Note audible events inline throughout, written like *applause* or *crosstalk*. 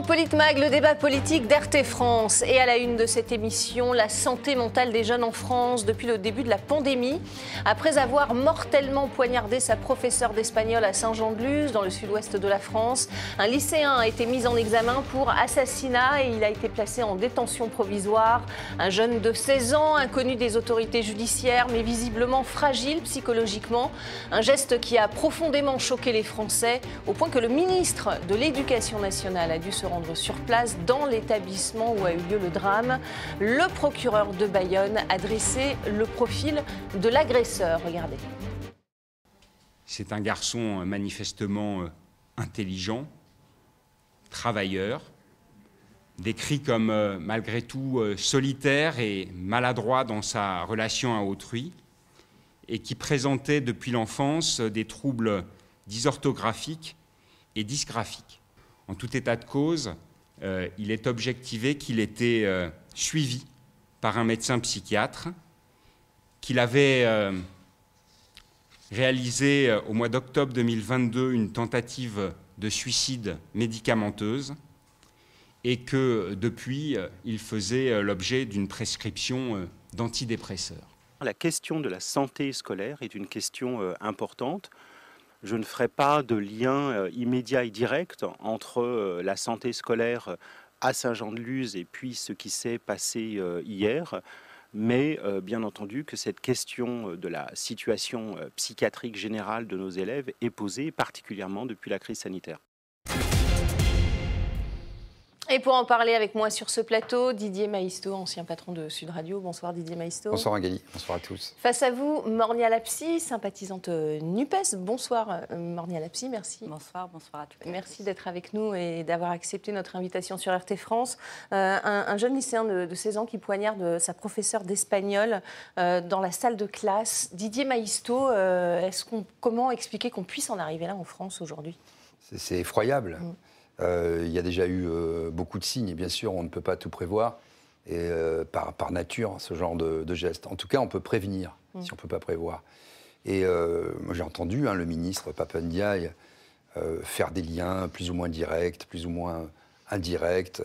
Dans Politmag, le débat politique d'RT France. Et à la une de cette émission, la santé mentale des jeunes en France depuis le début de la pandémie. Après avoir mortellement poignardé sa professeure d'espagnol à Saint-Jean-de-Luz, dans le sud-ouest de la France, un lycéen a été mis en examen pour assassinat et il a été placé en détention provisoire. Un jeune de 16 ans, inconnu des autorités judiciaires, mais visiblement fragile psychologiquement. Un geste qui a profondément choqué les Français, au point que le ministre de l'Éducation nationale a dû se sur place dans l'établissement où a eu lieu le drame. Le procureur de Bayonne a dressé le profil de l'agresseur. Regardez. C'est un garçon manifestement intelligent, travailleur, décrit comme euh, malgré tout euh, solitaire et maladroit dans sa relation à autrui, et qui présentait depuis l'enfance des troubles dysorthographiques et dysgraphiques. En tout état de cause, euh, il est objectivé qu'il était euh, suivi par un médecin psychiatre, qu'il avait euh, réalisé au mois d'octobre 2022 une tentative de suicide médicamenteuse et que depuis, il faisait l'objet d'une prescription d'antidépresseurs. La question de la santé scolaire est une question importante je ne ferai pas de lien euh, immédiat et direct entre euh, la santé scolaire à Saint-Jean-de-Luz et puis ce qui s'est passé euh, hier. Mais bien entendu que cette question de la situation psychiatrique générale de nos élèves est posée particulièrement depuis la crise sanitaire. Et pour en parler avec moi sur ce plateau, Didier Maisto, ancien patron de Sud Radio. Bonsoir Didier Maisto. Bonsoir Agali, bonsoir à tous. Face à vous, Mornia Lapsi, sympathisante euh, NUPES. Bonsoir euh, Mornia Lapsi, merci. Bonsoir, bonsoir à tous. Merci d'être avec nous et d'avoir accepté notre invitation sur RT France. Euh, un, jeune lycéen de, 16 ans qui poignarde sa professeure d'espagnol dans la salle de classe. Didier Maisto, est-ce qu'on, comment expliquer qu'on puisse en arriver là en France aujourd'hui? C'est, effroyable. Mm. Euh, il y a déjà eu euh, beaucoup de signes, et bien sûr, on ne peut pas tout prévoir, et euh, par, par, nature, ce genre de, de geste. En tout cas, on peut prévenir, mm. si on ne peut pas prévoir. Et moi, j'ai entendu hein, le ministre Papendiaï faire des liens plus ou moins directs, plus ou moins indirects.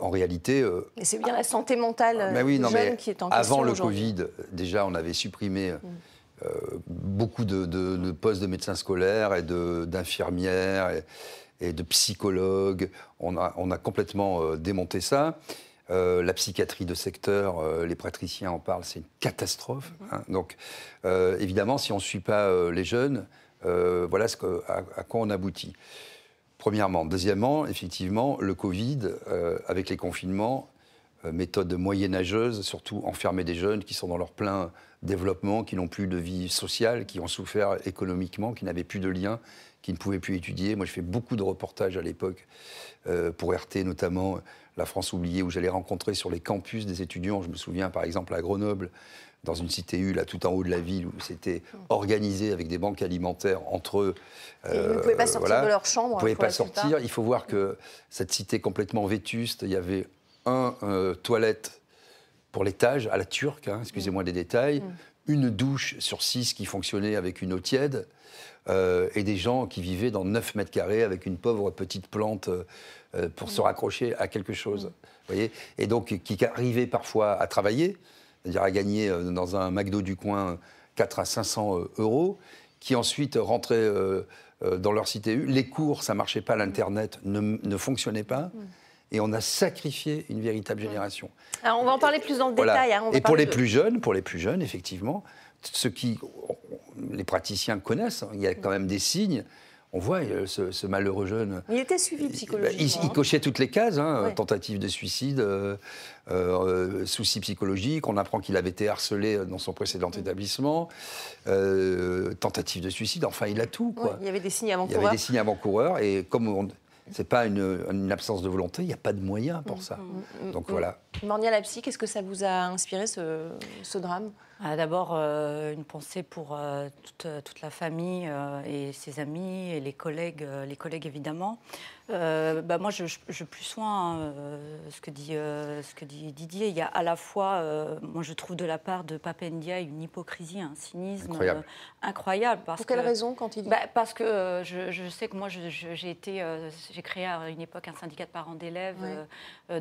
en réalité. Mais c'est bien la santé mentale mais oui, non, mais qui est en question. Avant le Covid, déjà, on avait supprimé. Mm. beaucoup de, de, postes de médecins scolaires et d'infirmières et de psychologues. On a, complètement euh, démonté ça. Euh, la psychiatrie de secteur, euh, les pratriciens en parlent, c'est une catastrophe. Hein. Donc, évidemment, si on ne suit pas les jeunes, voilà à, quoi on aboutit. Premièrement. Deuxièmement, effectivement, le Covid, avec les confinements, méthode moyenâgeuse, surtout enfermer des jeunes qui sont dans leur plein développement, qui n'ont plus de vie sociale, qui ont souffert économiquement, qui n'avaient plus de liens qui ne pouvaient plus étudier. Moi, je fais beaucoup de reportages à l'époque, euh, pour RT notamment, La France oubliée, où j'allais rencontrer sur les campus des étudiants. Je me souviens par exemple à Grenoble, dans une cité U, là tout en haut de la ville, où c'était organisé avec des banques alimentaires entre eux. ils ne pouvaient pas euh, sortir de leur chambre. Ils ne pouvaient pas sortir. Il faut voir que cette cité complètement vétuste, il y avait un euh, toilette pour l'étage, à la turque, hein, excusez-moi des détails, mm. Une douche sur six qui fonctionnait avec une eau tiède. Euh, et des gens qui vivaient dans 9 mètres carrés avec une pauvre petite plante euh, pour se raccrocher à quelque chose. Voyez et donc qui arrivaient parfois à travailler, c'est-à-dire à gagner euh, dans un McDo du coin 4 à 500 euros, qui ensuite rentraient dans leur cité. Les cours, ça marchait pas, l'Internet ne, ne fonctionnait pas. Et on a sacrifié une véritable génération. Alors on va en parler plus dans le détail. Hein, et pour les plus jeunes, pour les plus jeunes, effectivement, ceux qui les praticiens connaissent. Hein. Il y a quand même des signes. On voit euh, ce, malheureux jeune. Il était suivi psychologiquement. Il, hein. cochait toutes les cases hein. tentative de suicide, euh, euh, soucis psychologiques. On apprend qu'il avait été harcelé dans son précédent mm. établissement, tentative de suicide. Enfin, il a tout. Quoi. il y avait des signes avant-coureurs. Il y avait des signes avant-coureurs. Et comme on, c'est pas une, absence de volonté, il n'y a pas de moyens pour mm. ça. Mm. Donc voilà. Mornia Lapsi, qu'est-ce que ça vous a inspiré ce, ce drame? Ah, d'abord, euh, une pensée pour euh, toute, toute, la famille euh, et ses amis et les collègues, les collègues évidemment. Euh, bah, moi, je, je, plus soin euh, ce, que dit, euh, ce que dit Didier. Il y a à la fois, moi, je trouve de la part de Papendia une hypocrisie, un cynisme incroyable. Pour quelle raison quand il dit bah, Parce que je, sais que moi, j'ai été, j'ai créé à une époque un syndicat de parents d'élèves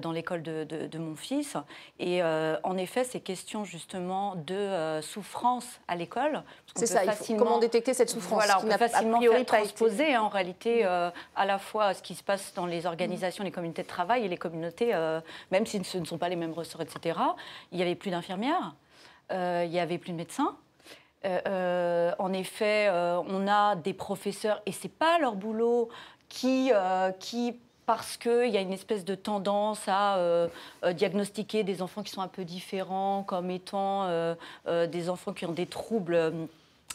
dans l'école de, de, mon fils, et en effet, ces questions justement de souffrance à l'école. C'est ça. comment détecter cette souffrance Voilà, on peut facilement faire transposer hein, en réalité à la fois ce qui se passe dans les organisations, les communautés de travail et les communautés, euh, même si ce ne sont pas les mêmes ressorts, etc. Il n'y avait plus d'infirmières, euh, il n'y avait plus de médecins. Euh, en effet, on a des professeurs, et ce n'est pas leur boulot, qui, qui parce qu'il y a une espèce de tendance à diagnostiquer des enfants qui sont un peu différents comme étant des enfants qui ont des troubles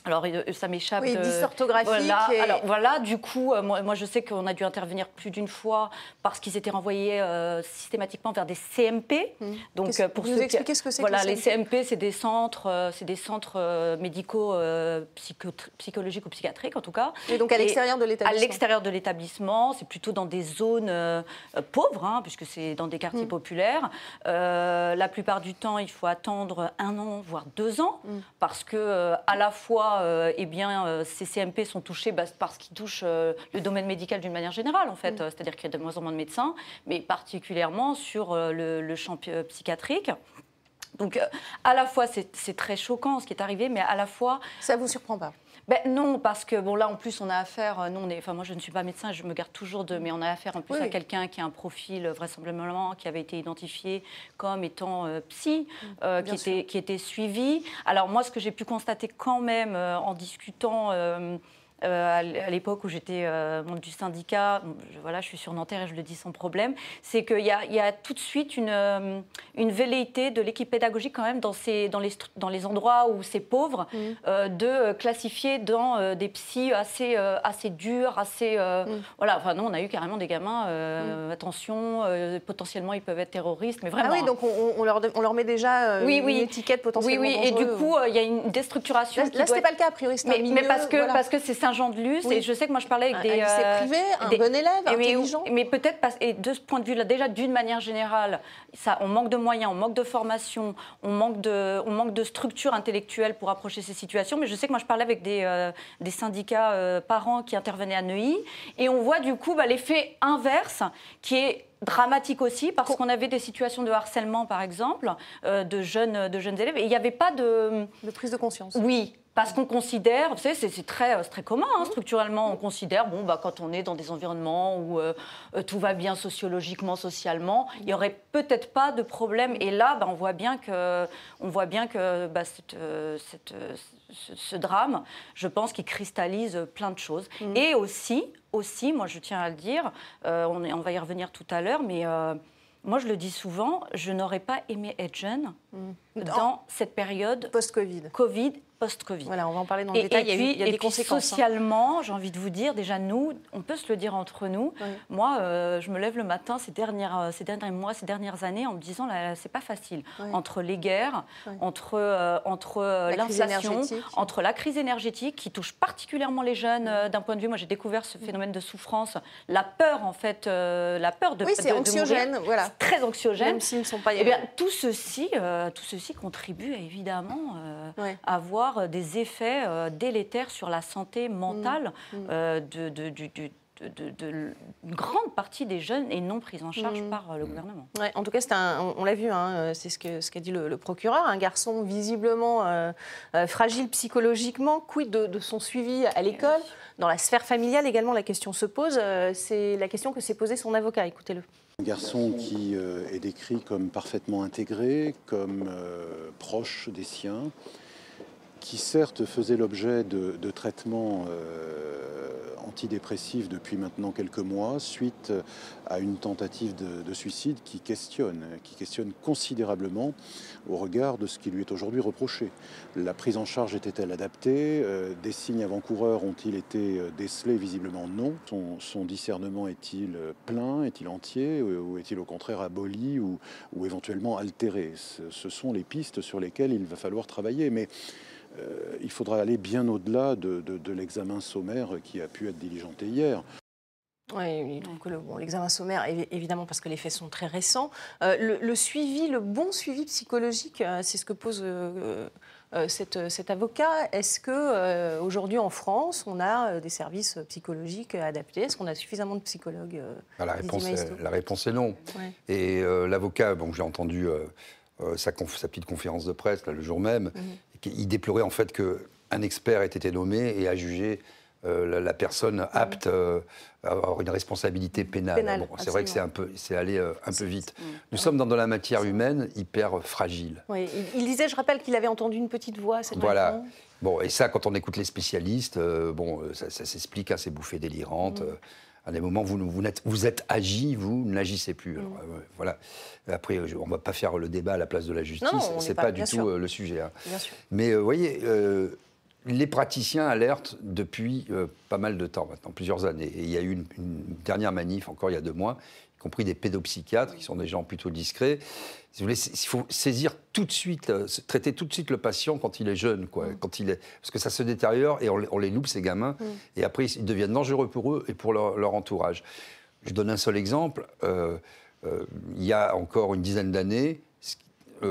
alors, euh, ça m'échappe. Oui, dysorthographique. Voilà. Alors, voilà, du coup, euh, moi, moi, je sais qu'on a dû intervenir plus d'une fois parce qu'ils étaient renvoyés euh, systématiquement vers des CMP. Mmh. Donc, pour vous expliquer ce que c'est Voilà, les CMP, c'est des centres, c'est des centres médicaux, psychologiques ou psychiatriques, en tout cas. Et donc, à l'extérieur de l'établissement À l'extérieur de l'établissement, c'est plutôt dans des zones pauvres, hein, puisque c'est dans des quartiers mmh. populaires. la plupart du temps, il faut attendre un an, voire deux ans, mmh. parce que, à la fois, euh, eh bien, euh, ces CMP sont touchés bah, parce qu'ils touchent euh, le domaine médical d'une manière générale, en fait. Mm. C'est-à-dire qu'il y a de moins en moins de médecins, mais particulièrement sur le, champ psychiatrique. Donc, à la fois, c'est très choquant ce qui est arrivé, mais à la fois. Ça vous surprend pas? Ben, non, parce que bon là en plus on a affaire, nous on est, enfin moi je ne suis pas médecin, je me garde toujours de, mais on a affaire en plus à quelqu'un qui a un profil vraisemblablement qui avait été identifié comme étant psy, mm, qui était qui était suivi. Alors moi ce que j'ai pu constater quand même en discutant euh, à l'époque où j'étais euh, membre du syndicat, je, voilà, je suis sur Nanterre et je le dis sans problème, c'est qu'il y, y, a tout de suite une, euh, une velléité de l'équipe pédagogique quand même dans, ces, dans, les, dans les endroits où c'est pauvre, mmh. de classifier dans des psys assez, assez durs, assez... Mmh. Voilà, enfin non, on a eu carrément des gamins, mmh. attention, potentiellement ils peuvent être terroristes, mais vraiment... Ah oui, donc on, leur, on leur, met déjà oui, une étiquette potentiellement Oui, oui, et du coup, il y a une déstructuration... Là, là c'était pas le cas, a priori, mais, mais, parce que parce que c'est Saint-Jean-de-Luz. Et je sais que moi, je parlais avec des. Un lycée privé, un bon élève, intelligent. Mais, peut-être, et de ce point de vue-là, déjà d'une manière générale, ça, on manque de moyens, on manque de formation, on manque de, on manque de structure intellectuelle pour approcher ces situations. Mais je sais que moi, je parlais avec des, euh, des syndicats euh, parents qui intervenaient à Neuilly. Et on voit du coup bah, l'effet inverse qui est dramatique aussi parce qu'on avait des situations de harcèlement par exemple euh, de jeunes de jeunes élèves et il n'y avait pas de de prise de conscience. Oui, parce qu'on considère, vous savez, c'est très, très commun, hein, structurellement, on considère, bon, bah, quand on est dans des environnements où euh, euh, tout va bien sociologiquement, socialement, il n'y aurait peut-être pas de problème. Et là, bah, on voit bien que, on voit bien que bah, euh, ce, drame, je pense qu'il cristallise plein de choses. Mm. Et aussi, aussi, moi je tiens à le dire, on, on, va y revenir tout à l'heure, mais moi je le dis souvent, je n'aurais pas aimé être jeune mm. dans cette période post-Covid. Covid post-Covid. Voilà, on va en parler dans le détail. il y a, des conséquences. Hein. Socialement, j'ai envie de vous dire, déjà nous, on peut se le dire entre nous. Moi, euh, je me lève le matin ces, dernières, euh, ces derniers mois, ces dernières années, en me disant, là, c'est pas facile. Entre les guerres, entre, euh, entre l'inflation, entre la crise énergétique qui touche particulièrement les jeunes d'un point de vue. Moi, j'ai découvert ce phénomène de souffrance, la peur en fait, la peur de. Oui, c'est anxiogène, voilà. Très anxiogène. Même s'ils ne sont pas. Eh bien, tout ceci, tout ceci contribue évidemment à voir euh, des effets euh, délétères sur la santé mentale mmh. De, de, de, grande partie des jeunes et non pris en charge mmh. par le gouvernement. Ouais, en tout cas, un, on, l'a vu, hein, c'est ce qu'a ce qu'a dit le, procureur, un garçon visiblement fragile psychologiquement, quid de, son suivi à l'école, dans la sphère familiale également, la question se pose. c'est la question que s'est posée son avocat. Écoutez-le. Un garçon qui est décrit comme parfaitement intégré, comme proche des siens, qui certes faisait l'objet de, traitements euh, antidépressifs depuis maintenant quelques mois, suite à une tentative de, suicide qui questionne, qui questionne considérablement au regard de ce qui lui est aujourd'hui reproché. La prise en charge était-elle adaptée? Euh, Des signes avant-coureurs ont-ils été euh, décelés? Visiblement non. Son, discernement est-il plein? Est-il entier? Ou est-il au contraire aboli ou, éventuellement altéré? Ce, sont les pistes sur lesquelles il va falloir travailler. Mais euh, il faudra aller bien au-delà de, l'examen sommaire qui a pu être diligenté hier. Oui, donc l'examen sommaire, évidemment, parce que les faits sont très récents. Euh, le, suivi, le bon suivi psychologique, euh, c'est ce que pose euh, cet, avocat. Est-ce que aujourd'hui en France, on a des services psychologiques adaptés? Est-ce qu'on a suffisamment de psychologues ah, la, réponse est, la, réponse est, non. Et l'avocat, bon, j'ai entendu sa, sa, petite conférence de presse là, le jour même, mhm. Il déplorait en fait qu'un expert ait été nommé et a jugé euh, la, personne apte euh, à avoir une responsabilité pénale. c'est vrai que c'est un peu, c'est allé euh, un peu vite. Nous sommes dans de la matière humaine hyper fragile. Oui, il, disait, je rappelle qu'il avait entendu une petite voix. Cette voilà. Bon, et ça, quand on écoute les spécialistes, bon, ça, s'explique à ces bouffées délirantes. Mm. À des moments, vous, vous, êtes, vous êtes agi, vous n'agissez plus. Mm. voilà. Après, on ne va pas faire le débat à la place de la justice. Ce n'est pas, du tout le sujet. Hein. Mais vous voyez, les praticiens alertent depuis euh, pas mal de temps maintenant, plusieurs années. Et il y a eu une, dernière manif, encore il y a deux mois, compris des pédopsychiatres, qui sont des gens plutôt discrets. Si vous voulez, il faut saisir tout de suite, euh, traiter tout de suite le patient quand il est jeune, quoi, mm. quand il est, parce que ça se détériore et on, les loupe ces gamins, mm. et après ils deviennent dangereux pour eux et pour leur, entourage. Je donne un seul exemple. Euh, il y a encore une dizaine d'années,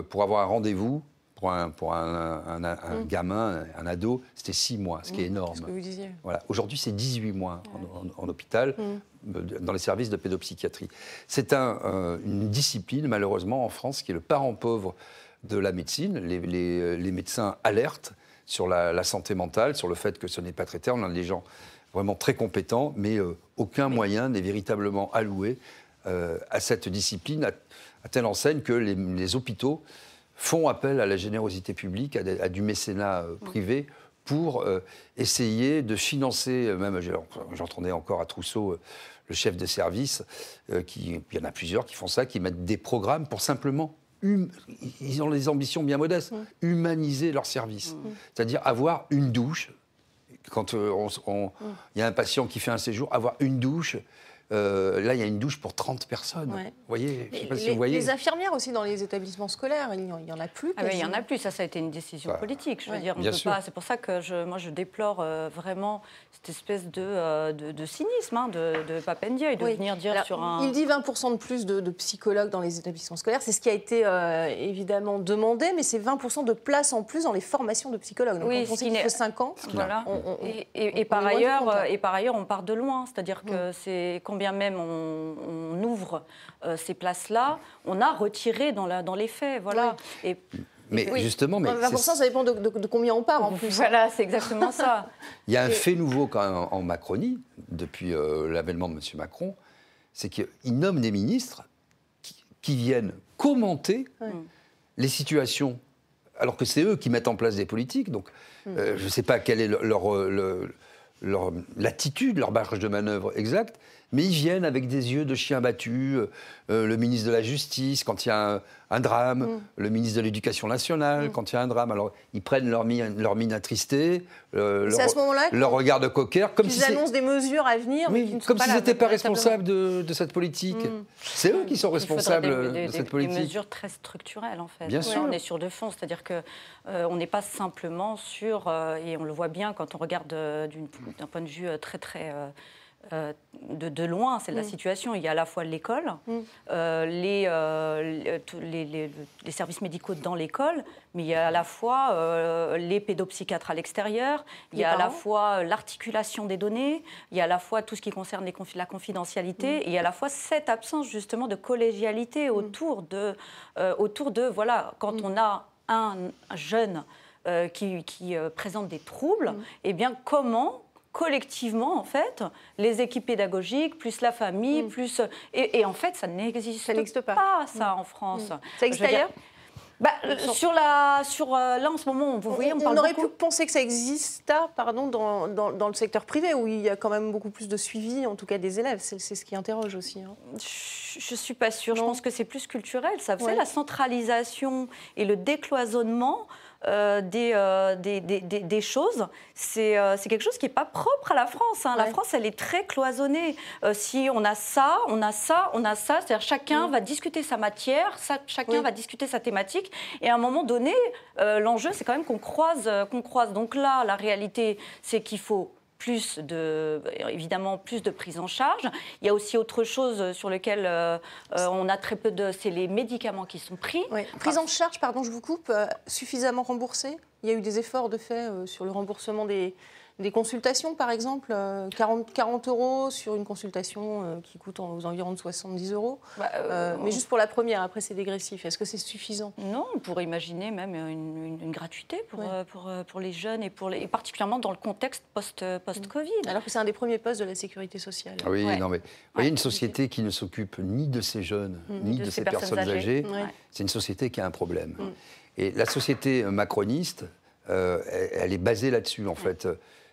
pour avoir un rendez-vous, pour un, pour un, mm. gamin, un ado, c'était 6 mois, ce qui est mm. énorme. Ce que vous disiez. Voilà. Aujourd'hui, c'est 18 mois en, hôpital, mm. euh, dans les services de pédopsychiatrie. C'est euh, une discipline, malheureusement, en France, qui est le parent pauvre de la médecine. Les, les, les médecins alertent sur la, la, santé mentale, sur le fait que ce n'est pas traité. On a des gens vraiment très compétents, mais euh, aucun moyen n'est véritablement alloué à cette discipline, à, à, telle enseigne que les, les hôpitaux font appel à la générosité publique, à, du mécénat euh, privé pour euh, essayer de financer, euh, même j'entendais encore à Trousseau, le chef de service, qui, il y en a plusieurs qui font ça, qui mettent des programmes pour simplement hum, ils ont des ambitions bien modestes, mmh. humaniser leur service. Mmh. C'est-à-dire avoir une douche. Quand il y a un patient qui fait un séjour, avoir une douche, euh, là, il y a une douche pour 30 personnes. Vous voyez, sais pas si vous voyez. Les infirmières aussi dans les établissements scolaires, il n'y en a plus. Ah il y en a plus. Ça, ça a été une décision politique. Je veux dire, on peut pas. C'est pour ça que je, moi, je déplore euh, vraiment cette espèce de, euh, de, cynisme hein, de, de Papendia et de venir dire sur un. Il dit 20% de plus de, psychologues dans les établissements scolaires. C'est ce qui a été évidemment demandé, mais c'est 20% de place en plus dans les formations de psychologues. Donc, oui, on qu'il faut 5 ans. Voilà. et, par ailleurs, et par ailleurs, on part de loin. C'est-à-dire que c'est bien même on, ouvre euh, ces places-là, on a retiré dans, la, dans les faits. Voilà. Et, mais justement, mais 20%, ça dépend de, combien on part en plus. Voilà, c'est exactement ça. *laughs* Il y a un fait nouveau quand même en Macronie, depuis euh, l'avènement de M. Macron, c'est qu'il nomme des ministres qui, viennent commenter les situations, alors que c'est eux qui mettent en place des politiques. Donc, mm. euh, je ne sais pas quelle est leur, leur, leur l'attitude, leur marge de manœuvre exacte, mais ils viennent avec des yeux de chien battu. Euh, euh, le ministre de la Justice, quand il y a un, drame, mm. le ministre de l'Éducation nationale, mm. quand il y a un drame. Alors, ils prennent leur mine, leur mine attristée, euh, leur, leur regard de coquère. Comme ils annoncent des mesures à venir. comme s'ils n'étaient pas responsables de, cette politique. Mm. C'est eux qui sont responsables de cette politique. Des mesures très structurelles, en fait. Bien sûr. On est sur de fond, c'est-à-dire qu'on on n'est pas simplement sur, et on le voit bien quand on regarde d'un point de vue très, très euh, de, loin, c'est la mm. situation. Il y a à la fois l'école, mm. euh, euh, les, les, services médicaux dans l'école, mais il y a à la fois les pédopsychiatres à l'extérieur, il y a à la fois l'articulation des données, il y a à la fois tout ce qui concerne les la confidentialité, mm. et il y a à la fois cette absence justement de collégialité autour de, autour de voilà, quand on a un, jeune qui, qui présente des troubles, et eh bien comment collectivement, en fait, les équipes pédagogiques, plus la famille, mm. plus... Et, en fait, ça n'existe pas. pas. ça, mm. en France. Mm. Ça existe ailleurs bah, euh, sur la, sur, euh, là, en ce moment, vous voyez, on, aurait pu penser que ça existe pardon, dans, dans, le secteur privé, où il y a quand même beaucoup plus de suivi, en tout cas des élèves. C'est ce qui interroge aussi. Hein. Je ne suis pas sûre. Je pense que c'est plus culturel. Ça, ouais. la centralisation et le décloisonnement euh, euh, des, des, des, des, choses, euh, c'est quelque chose qui n'est pas propre à la France. Hein. La France, elle est très cloisonnée. si on a ça, on a ça, on a ça, c'est-à-dire chacun mm. va discuter sa matière, ça, chacun va discuter sa thématique, et à un moment donné, l'enjeu, c'est quand même qu'on croise, qu'on croise. Donc là, la réalité, c'est qu'il faut plus de, évidemment, plus de prise en charge. Il y a aussi autre chose sur lequel on a très peu de, c'est les médicaments qui sont pris. Prise en charge, pardon, je vous coupe, suffisamment remboursée? Il y a eu des efforts de fait sur le remboursement des, des consultations, par exemple, 40, euh, 40 euros sur une consultation euh, qui coûte aux environs de 70 euros. Bah, euh, mais juste pour la première, après c'est dégressif. Est-ce que c'est suffisant? Non, on pourrait imaginer même une, gratuité pour, pour, pour, les jeunes et, pour les, et particulièrement dans le contexte post-Covid. Alors que c'est un des premiers postes de la sécurité sociale. Ah oui, non mais vous voyez, une société qui ne s'occupe ni de ces jeunes, mm. ni de, ces personnes, âgées, c'est une société qui a un problème. Mm. Et la société macroniste, elle, est basée là-dessus, en fait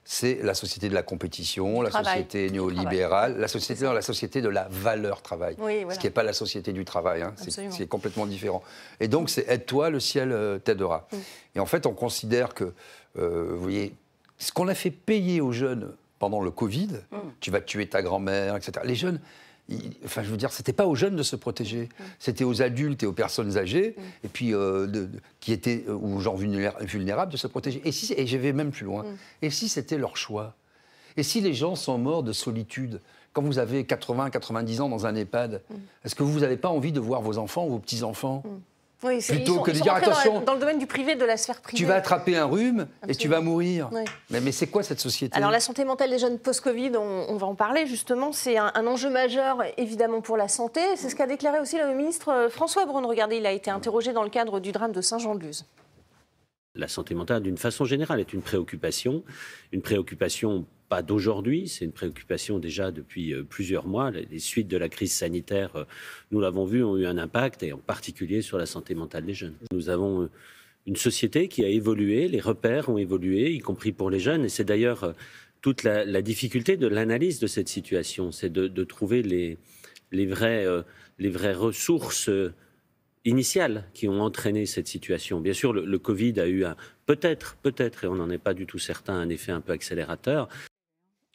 c'est la société de la compétition, la société néolibérale, la société, la société de la valeur travail, ce qui n'est pas la société du travail, hein. c'est complètement différent. Et donc, c'est aide-toi, le ciel euh, t'aidera. Mm. Et en fait, on considère que, euh, vous voyez, ce qu'on a fait payer aux jeunes pendant le Covid, mm. tu vas tuer ta grand-mère, etc. Les jeunes, enfin, je veux dire, c'était pas aux jeunes de se protéger, mm. c'était aux adultes et aux personnes âgées, mm. et puis euh, qui étaient euh, ou aux gens vulnérables de se protéger. Et si, et je vais même plus loin. Mm. Et si c'était leur choix? Et si les gens sont morts de solitude? Quand vous avez 80, 90 ans dans un EHPAD, est-ce que vous n'avez pas envie de voir vos enfants ou vos petits enfants oui, Plutôt que de dire attention. Dans, le domaine du privé, de la sphère privée. Tu vas attraper un rhume et tu vas mourir. Mais, mais c'est quoi cette société Alors la santé mentale des jeunes post-Covid, on, va en parler justement. C'est un, enjeu majeur évidemment pour la santé. C'est ce qu'a déclaré aussi le ministre euh, François Braun. Regardez, il a été interrogé dans le cadre du drame de Saint-Jean-de-Luz. La santé mentale, d'une façon générale, est une préoccupation, une préoccupation pas d'aujourd'hui, c'est une préoccupation déjà depuis euh, plusieurs mois. Les suites de la crise sanitaire, euh, nous l'avons vu, ont eu un impact, et en particulier sur la santé mentale des jeunes. Nous avons euh, une société qui a évolué, les repères ont évolué, y compris pour les jeunes, et c'est d'ailleurs toute la, difficulté de l'analyse de cette situation, c'est de, trouver les, vraies ressources initiales qui ont entraîné cette situation. Bien sûr, le, le Covid a eu un peut-être, peut-être, et on n'en est pas du tout certain, un effet un peu accélérateur.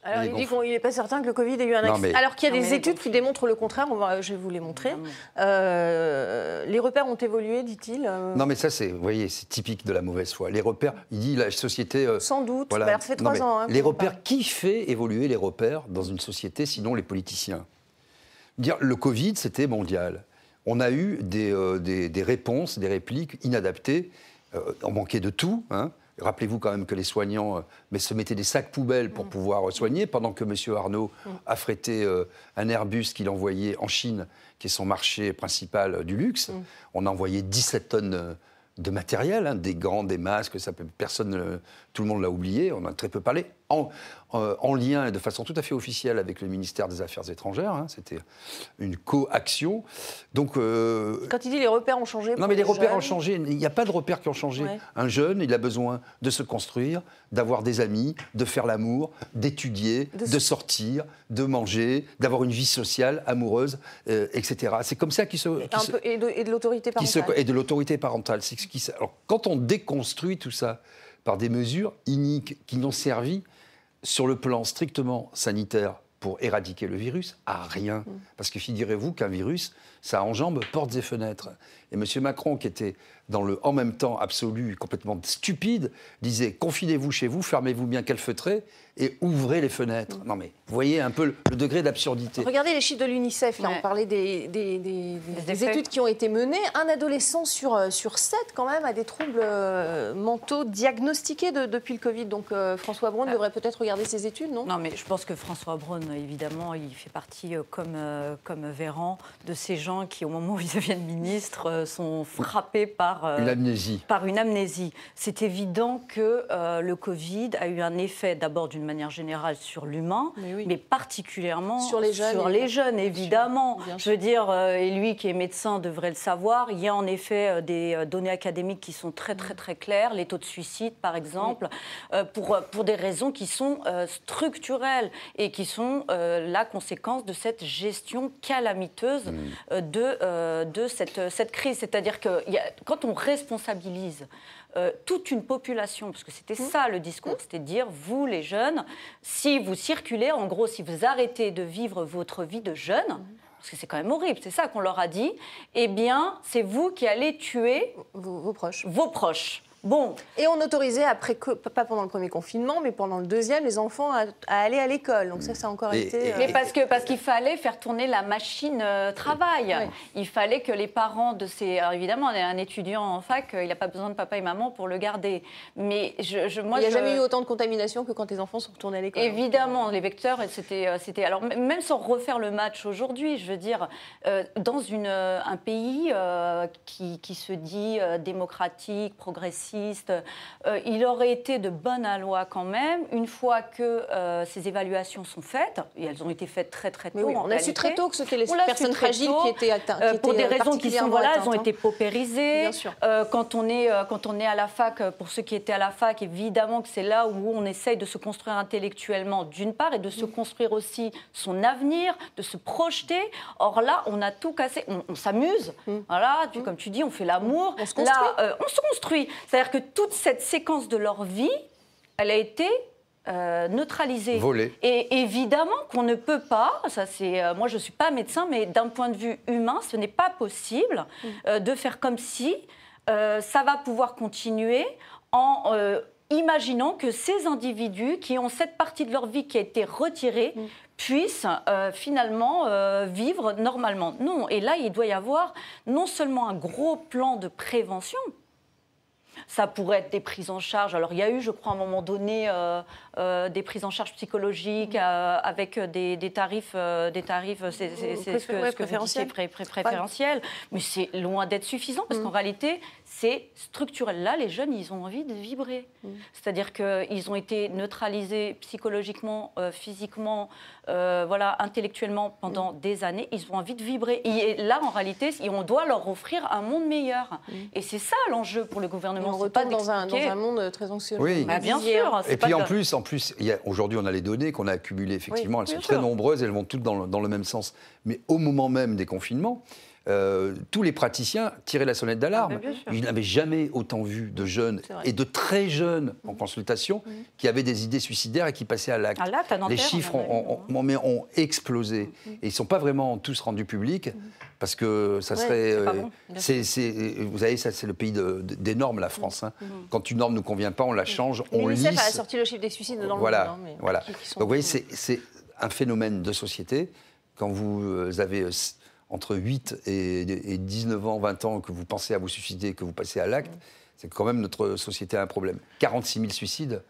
Alors, il dit qu'il n'est pas certain que le Covid ait eu un accident. Alors qu'il y a des études qui démontrent le contraire, on va, je vais vous les montrer. Euh, les repères ont évolué, dit-il. Euh. Non, mais ça, c'est, vous voyez, c'est typique de la mauvaise foi. Les repères, il dit la société. Euh, Sans doute, voilà. Ça fait trois ans. Hein, les repères, qui fait évoluer les repères dans une société, sinon les politiciens? Dire le Covid, c'était mondial. On a eu des, des, des réponses, des répliques inadaptées. on manquait de tout. Hein. Rappelez-vous quand même que les soignants euh, mais se mettaient des sacs poubelles pour mm. pouvoir soigner, pendant que M. Arnaud mm. a affrétait euh, un Airbus qu'il envoyait en Chine, qui est son marché principal euh, du luxe. Mm. On a envoyé 17 tonnes de matériel, hein, des gants, des masques, ça personne, tout le monde l'a oublié, on a très peu parlé, en, euh, en, lien et de façon tout à fait officielle avec le ministère des Affaires étrangères. Hein, C'était une coaction. Donc, euh, Quand il dit les repères ont changé. Non, mais les, repères ont changé. Il n'y a pas de repères qui ont changé. Un jeune, il a besoin de se construire, d'avoir des amis, de faire l'amour, d'étudier, de... sortir, de manger, d'avoir une vie sociale, amoureuse, euh, etc. C'est comme ça qu'il se, et, de, l'autorité parentale. et de l'autorité parentale. Alors, quand on déconstruit tout ça par des mesures iniques qui n'ont servi sur le plan strictement sanitaire pour éradiquer le virus à rien. Mm. Parce que figurez-vous qu'un virus, ça enjambe portes et fenêtres. Et M. Macron, qui était dans le en même temps absolu, complètement stupide, disait confinez-vous chez vous, fermez-vous bien calfeutré et ouvrez les fenêtres. Non mais, vous voyez un peu le, degré d'absurdité. Regardez les chiffres de l'UNICEF, là on parlait des, études qui ont été menées. Un adolescent sur, euh, sur sept quand même a des troubles euh, mentaux diagnostiqués depuis le Covid. Donc euh, François Braun devrait peut-être regarder ces études, non? Non mais je pense que François Braun, évidemment, il fait partie, comme, comme Véran, de ces gens qui, au moment où ils deviennent ministres, sont frappés par par, une amnésie. Par une amnésie. C'est évident que euh, le Covid a eu un effet d'abord d'une manière générale sur l'humain, mais, particulièrement sur les jeunes, sur les jeunes évidemment. Je veux dire, euh, et lui qui est médecin devrait le savoir, il y a en effet euh, des données académiques qui sont très très très claires, les taux de suicide par exemple, pour, pour des raisons qui sont structurelles et qui sont la conséquence de cette gestion calamiteuse mm. de, de cette, cette crise. C'est-à-dire que y a, quand on on responsabilise euh, toute une population, parce que c'était mmh. ça le discours, mmh. c'était de dire, vous les jeunes, si vous circulez, en gros, si vous arrêtez de vivre votre vie de jeune, mmh. parce que c'est quand même horrible, c'est ça qu'on leur a dit, eh bien, c'est vous qui allez tuer vos, proches. Vos proches. Bon. Et on autorisait, après, pas pendant le premier confinement, mais pendant le deuxième, les enfants à, aller à l'école. Donc ça, ça a encore été... Mais parce qu'il parce qu'il fallait faire tourner la machine travail. Il fallait que les parents de ces... Alors évidemment, un étudiant en fac, il n'a pas besoin de papa et maman pour le garder. Mais je, moi, il n'y a jamais eu autant de contamination que quand les enfants sont retournés à l'école. Évidemment, les vecteurs, c'était... c'était alors même sans refaire le match aujourd'hui, je veux dire, dans une, un pays qui, qui, se dit démocratique, progressiste, euh, il aurait été de bonne loi quand même, une fois que euh, ces évaluations sont faites, et elles ont été faites très très tôt. on a su très tôt que c'était les personnes fragiles qui étaient atteintes. Euh, pour des raisons qui sont voilà, elles ont été hein. paupérisées. quand, on est, quand on est à la fac, pour ceux qui étaient à la fac, évidemment que c'est là où on essaye de se construire intellectuellement d'une part et de se mm. construire aussi son avenir, de se projeter. Or là, on a tout cassé. On, s'amuse. Mm. Voilà, mm. comme tu dis, on fait l'amour. On se construit. Là, on se construit. C'est-à-dire que toute cette séquence de leur vie, elle a été euh, neutralisée. Volée. Et évidemment qu'on ne peut pas, ça c'est, euh, moi je ne suis pas médecin, mais d'un point de vue humain, ce n'est pas possible mm. euh, de faire comme si ça va pouvoir continuer en imaginant que ces individus qui ont cette partie de leur vie qui a été retirée mm. puissent finalement vivre normalement. Non, et là il doit y avoir non seulement un gros plan de prévention, ça pourrait être des prises en charge. Alors, il y a eu, je crois, à un moment donné, euh, euh, des prises en charge psychologiques euh, avec des, tarifs, des tarifs, c'est ce que, préférentiel. préférentiel. Mais c'est loin d'être suffisant parce qu'en mm. réalité, c'est structurel. Là, les jeunes, ils ont envie de vibrer. Mm. C'est-à-dire qu'ils ont été neutralisés psychologiquement, physiquement, voilà, intellectuellement pendant mm. des années. Ils ont envie de vibrer. Et là, en réalité, on doit leur offrir un monde meilleur. Et c'est ça l'enjeu pour le gouvernement on retombe dans un, dans un, monde très anxieux. Oui, bah, bien sûr. Et puis en plus, en plus aujourd'hui, on a les données qu'on a accumulées, effectivement, elles sont très nombreuses, elles vont toutes dans le, dans le même sens. Mais au moment même des confinements, euh, tous les praticiens tiraient la sonnette d'alarme. Ah, Je n'avais jamais autant vu de jeunes et de très jeunes en mmh. consultation mmh. qui avaient des idées suicidaires et qui passaient à l'acte. Les chiffres ont, ont, explosé. Mmh. Et ils ne sont pas vraiment tous rendus publics parce que ça serait. Euh, vous savez, ça, c'est le pays des normes, la France. Hein. Quand une norme ne nous convient pas, on la change, on lisse. A sorti le chiffre des suicides dans voilà, le monde. Hein, voilà. Donc, vous voyez, c'est un phénomène de société. Quand vous euh, avez entre 8 et, 19 ans, 20 ans, que vous pensez à vous suicider, que vous passez à l'acte, c'est quand même notre société a un problème. 46 000 suicides.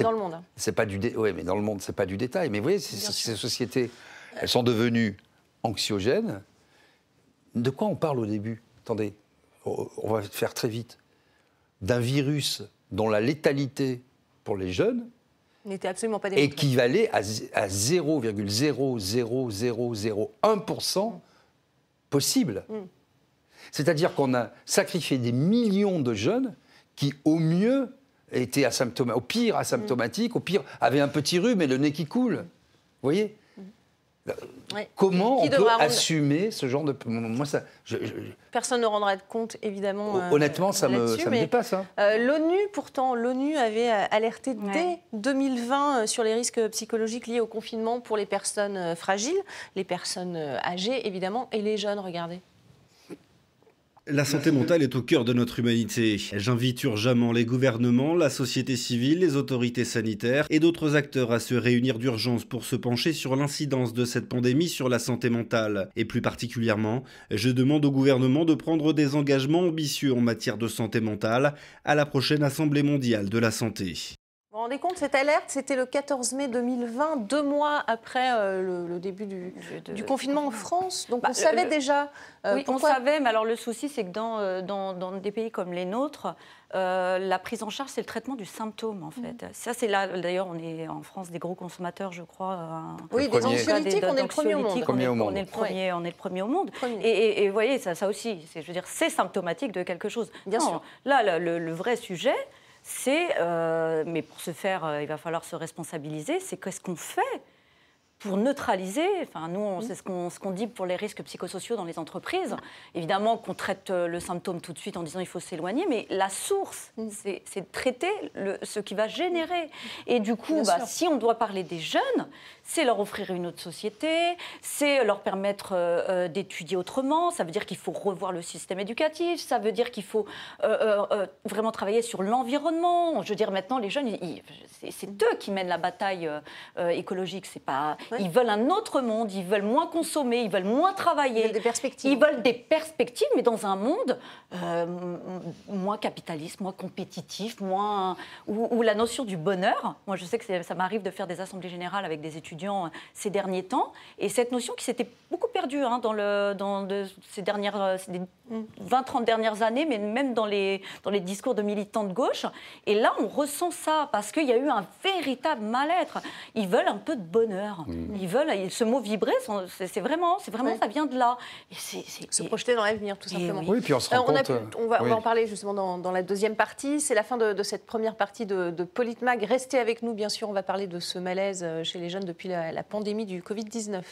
Dans le monde. Hein. C'est pas du oui, mais dans le monde, c'est pas du détail. Mais vous voyez, ces, sociétés, elles sont devenues anxiogènes. De quoi on parle au début? Attendez, on va faire très vite. D'un virus dont la létalité pour les jeunes n'était absolument pas équivalait à, à 0,00001% possible. Mm. C'est-à-dire qu'on a sacrifié des millions de jeunes qui, au mieux, étaient asymptomatiques, au pire asymptomatiques, au pire avaient un petit rhume et le nez qui coule. Vous voyez? Comment on peut assumer ce genre de... Moi, ça, Personne ne rendra compte, évidemment. Euh, honnêtement, ça, me, ça me, dépasse. Hein. Euh, L'ONU, pourtant, l'ONU avait euh, alerté dès 2020 sur les risques psychologiques liés au confinement pour les personnes fragiles, les personnes âgées, évidemment, et les jeunes, regardez. La santé mentale est au cœur de notre humanité. J'invite urgemment les gouvernements, la société civile, les autorités sanitaires et d'autres acteurs à se réunir d'urgence pour se pencher sur l'incidence de cette pandémie sur la santé mentale. Et plus particulièrement, je demande au gouvernement de prendre des engagements ambitieux en matière de santé mentale à la prochaine Assemblée mondiale de la santé. Vous vous rendez compte, cette alerte, c'était le 14 mai 2020, deux mois après euh, le, début du, du, confinement en France. Donc bah, on savait déjà. Euh, oui, on savait, mais alors le souci, c'est que dans, euh, dans, dans, des pays comme les nôtres, la prise en charge, c'est le traitement du symptôme, en fait. Mm. Ça, c'est là, d'ailleurs, on est en France des gros consommateurs, je crois. oui, des anxiolytiques, on est le premier au monde. On est, on est, le premier, on est le premier au monde. Et, vous voyez, ça, ça aussi, je veux dire, c'est symptomatique de quelque chose. Bien sûr. Là, le vrai sujet, c'est, euh, mais pour ce faire, euh, il va falloir se responsabiliser, c'est qu'est-ce qu'on fait pour neutraliser, enfin nous, c'est ce qu'on ce qu'on dit pour les risques psychosociaux dans les entreprises. Évidemment qu'on traite euh, le symptôme tout de suite en disant il faut s'éloigner, mais la source, mm. c'est de traiter le, ce qui va générer. Et du coup, bah, si on doit parler des jeunes, c'est leur offrir une autre société, c'est leur permettre euh, euh, d'étudier autrement, ça veut dire qu'il faut revoir le système éducatif, ça veut dire qu'il faut euh, vraiment travailler sur l'environnement. Je veux dire, maintenant, les jeunes, c'est eux qui mènent la bataille écologique. C'est pas, Ils veulent un autre monde, ils veulent moins consommer, ils veulent moins travailler. Ils veulent des perspectives. Ils veulent des perspectives, mais dans un monde moins capitaliste, moins compétitif, moins, où, où, la notion du bonheur, moi je sais que ça m'arrive de faire des assemblées générales avec des étudiants euh, ces derniers temps. Et cette notion qui s'était beaucoup perdue hein, dans, le, dans ces dernières 20-30 dernières années, mais même dans les, dans les discours de militants de gauche. Et là, on ressent ça parce qu'il y a eu un véritable mal-être. Ils veulent un peu de bonheur. Mmh. Ils veulent, ce mot vibrer, c'est vraiment, c'est vraiment ça vient de là. Et c'est, se projeter dans l'avenir, tout simplement. Oui. puis on se rend compte. on, va, on, va, en parler justement dans, dans la deuxième partie. C'est la fin de, cette première partie de, de Politmag. Restez avec nous, bien sûr. On va parler de ce malaise euh, chez les jeunes depuis la, la pandémie du Covid-19.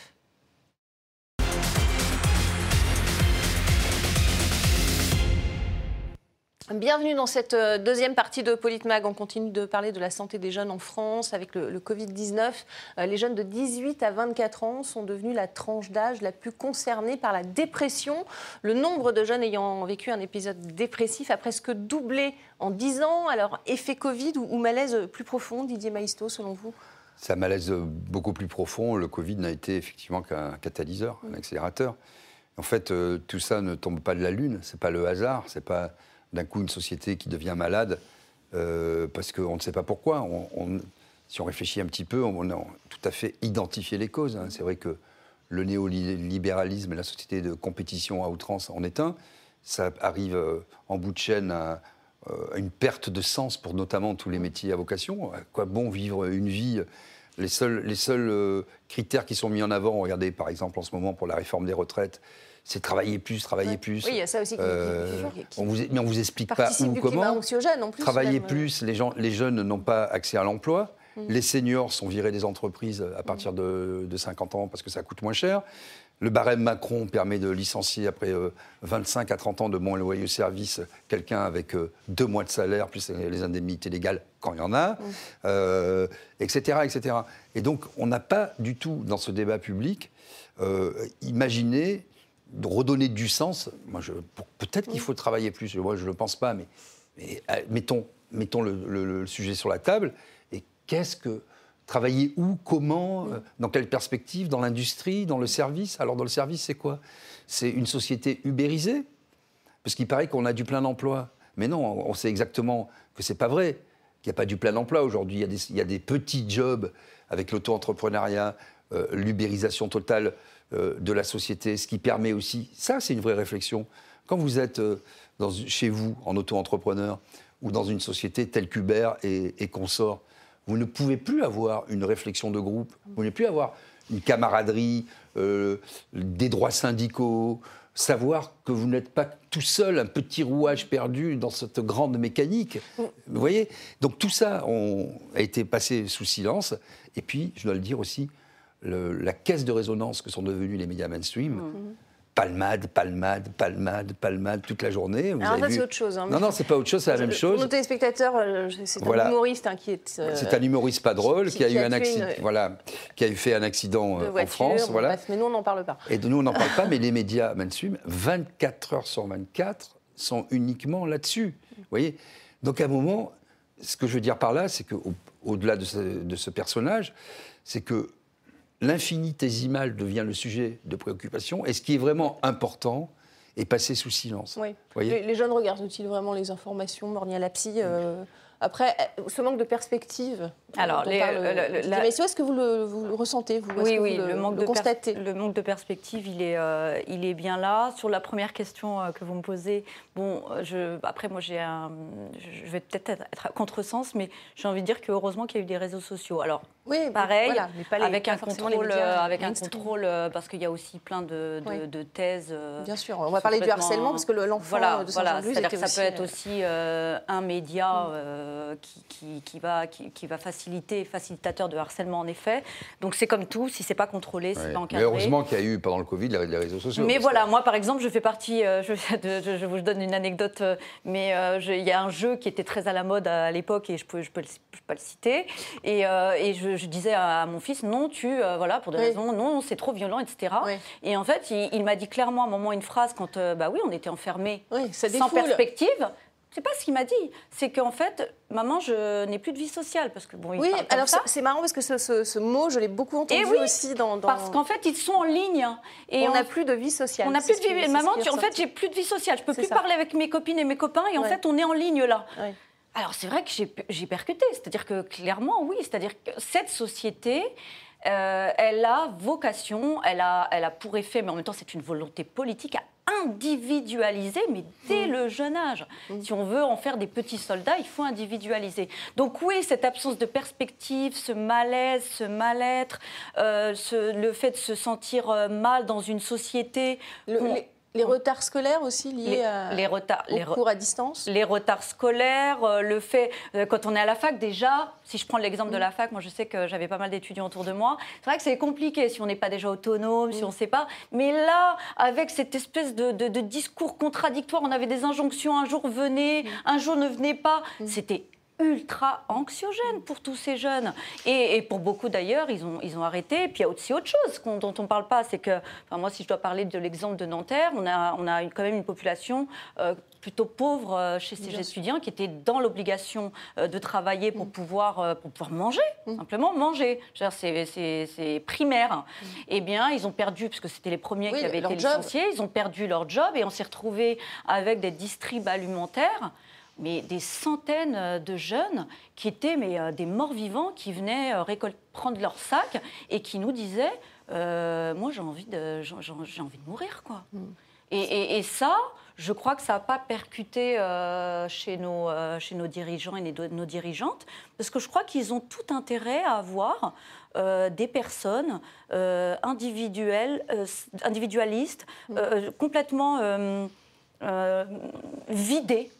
Bienvenue dans cette euh, deuxième partie de Politmag. On continue de parler de la santé des jeunes en France avec le, Covid-19. Euh, les jeunes de 18 à 24 ans sont devenus la tranche d'âge la plus concernée par la dépression. Le nombre de jeunes ayant vécu un épisode dépressif a presque doublé en 10 ans. Alors, effet Covid ou, malaise plus profond, Didier Maisto, selon vous? C'est un malaise beaucoup plus profond. Le Covid n'a été effectivement qu'un catalyseur, un accélérateur. En fait, euh, tout ça ne tombe pas de la lune. C'est pas le hasard. C'est pas d'un coup une société qui devient malade euh, parce qu'on ne sait pas pourquoi. On, si on réfléchit un petit peu, on a tout à fait identifié les causes. Hein. C'est vrai que le néolibéralisme et la société de compétition à outrance en est un. Ça arrive euh, en bout de chaîne à, euh, une perte de sens pour notamment tous les métiers à vocation. À quoi bon vivre une vie? Les seuls critères qui sont mis en avant, regardez par exemple en ce moment pour la réforme des retraites, c'est travailler plus, travailler plus. Oui, il y a ça aussi qui, euh, on vous, Mais on ne vous explique pas où, comment. en plus, travailler plus, les, gens, les jeunes n'ont pas accès à l'emploi. Mm. Les seniors sont virés des entreprises à partir de, 50 ans parce que ça coûte moins cher. Le barème Macron permet de licencier après 25 euh, à 30 ans de moins loyer service quelqu'un avec euh, deux mois de salaire plus les indemnités légales quand il y en a, etc., mm. etc. Et donc on n'a pas du tout dans ce débat public imaginé de redonner du sens. Moi, peut-être qu'il faut travailler plus. Moi, je ne le pense pas, mais, euh, mettons, mettons le, sujet sur la table. Et qu'est-ce que travailler où, comment, euh, dans quelle perspective, dans l'industrie, dans le service? Alors, dans le service, c'est quoi? C'est une société ubérisée? Parce qu'il paraît qu'on a du plein emploi. Mais non, on sait exactement que c'est pas vrai. Qu'il n'y a pas du plein emploi aujourd'hui. Il, y a des petits jobs avec l'auto-entrepreneuriat, euh, l'ubérisation totale euh, de la société, ce qui permet aussi, ça c'est une vraie réflexion, quand vous êtes euh, dans, chez vous en auto-entrepreneur ou dans une société telle qu'Uber et, et consorts, vous ne pouvez plus avoir une réflexion de groupe, vous ne pouvez plus avoir une camaraderie, euh, des droits syndicaux, savoir que vous n'êtes pas tout seul, un petit rouage perdu dans cette grande mécanique. Vous voyez? Donc tout ça on, a été passé sous silence. Et puis, je dois le dire aussi, la caisse de résonance que sont devenus les médias mainstream. Mm. Palmade, palmade, palmade, palmade toute la journée. Alors ça, c'est autre chose. Hein. non, non, c'est pas autre chose, c'est la même chose. Pour nos téléspectateurs, euh, c'est un humoriste hein, qui est. Euh, c'est un humoriste pas drôle qui, a eu un accident, voilà, qui a eu fait un accidit euh, en France, voilà. mais nous on n'en parle pas. Et nous on n'en parle pas, mais les *laughs* médias mainstream, 24 heures sur 24, sont uniquement là-dessus. Vous voyez. Donc à un moment, ce que je veux dire par là, c'est que au-delà de, de ce personnage, c'est que l'infinitésimal devient le sujet de préoccupation et ce qui est vraiment important est passé sous silence. Oui. les, jeunes regardent-ils vraiment les informations Mornia Lapsi euh, après, euh, ce manque de perspective. Alors, les, euh, mais est-ce que vous le, ressentez vous Oui, oui, le, manque de constatez Le manque de perspective, il est, euh, il est bien là. Sur la première question que vous me posez, bon, je, après, moi, j'ai un, je vais peut-être être, à contresens, mais j'ai envie de dire que heureusement qu'il y a eu des réseaux sociaux. Alors, oui, pareil, avec un contrôle, avec un contrôle, parce qu'il y a aussi plein de, de, thèses. Bien sûr, on va parler du harcèlement parce que l'enfant voilà, de voilà, c'est-à-dire que ça peut être aussi un média. qui, qui, va, qui, va faciliter, facilitateur de harcèlement en effet. Donc c'est comme tout, si c'est pas contrôlé, c'est pas encadré. Mais heureusement qu'il y a eu pendant le Covid les réseaux sociaux. Mais voilà, moi par exemple, je fais partie, *laughs* je, je, vous donne une anecdote, mais il y a un jeu qui était très à la mode à l'époque et je peux, je peux, pas le citer. Et, et je, disais à mon fils, non, tu, voilà, pour des raisons, non, c'est trop violent, etc. Et en fait, il, m'a dit clairement à un moment une phrase quand, bah oui, on était enfermés sans perspective. C'est pas ce qu'il m'a dit. C'est qu'en fait, maman, je n'ai plus de vie sociale. Parce que, bon, oui, alors c'est marrant parce que ce, mot, je l'ai beaucoup entendu aussi dans, Parce qu'en fait, ils sont en ligne. Et on n'a plus de vie sociale. On n'a plus de vie. Maman, en fait, j'ai plus de vie sociale. Je peux plus parler avec mes copines et mes copains. Et en fait, on est en ligne là. Alors c'est vrai que j'ai percuté. C'est-à-dire que clairement, oui. C'est-à-dire que cette société, euh, elle a vocation, elle a, elle a pour effet, mais en même temps c'est une volonté politique, à individualiser, mais dès mm. le jeune âge. Mm. Si on veut en faire des petits soldats, il faut individualiser. Donc oui, cette absence de perspective, ce malaise, ce mal-être, euh, le fait de se sentir euh, mal dans une société... Les retards scolaires aussi liés à, les retards, les cours à distance? Les retards scolaires, euh, le fait, euh, quand on est à la fac, déjà, si je prends l'exemple de la fac, moi je sais que j'avais pas mal d'étudiants autour de moi, c'est vrai que c'est compliqué si on n'est pas déjà autonome, si on ne sait pas. Mais là, avec cette espèce de, de, discours contradictoire, on avait des injonctions, un jour venez, un jour ne venez pas, c'était ultra anxiogène pour tous ces jeunes. Et, pour beaucoup d'ailleurs, ils ont, ils ont arrêté. Et puis il y a aussi autre chose dont on ne parle pas, c'est que, enfin, moi si je dois parler de l'exemple de Nanterre, on a, on a quand même une population euh, plutôt pauvre euh, chez ces étudiants qui étaient dans l'obligation euh, de travailler pour, mm. pouvoir, pour pouvoir manger, mm. simplement manger. C'est primaire. Mm. Eh bien, ils ont perdu, puisque c'était les premiers qui avaient été licenciés, ils ont perdu leur job et on s'est retrouvé avec des distribs alimentaires mais des centaines euh, de jeunes qui étaient mais, euh, des morts vivants qui venaient euh, prendre leur sac et qui nous disaient Moi, j'ai envie, de, j'ai, envie de mourir. Quoi. Mm. Et, ça, je crois que ça n'a pas percuté chez, nos, chez nos dirigeants et nos dirigeantes, parce que je crois qu'ils ont tout intérêt à avoir des personnes individuelles, individualistes, mm. complètement vidées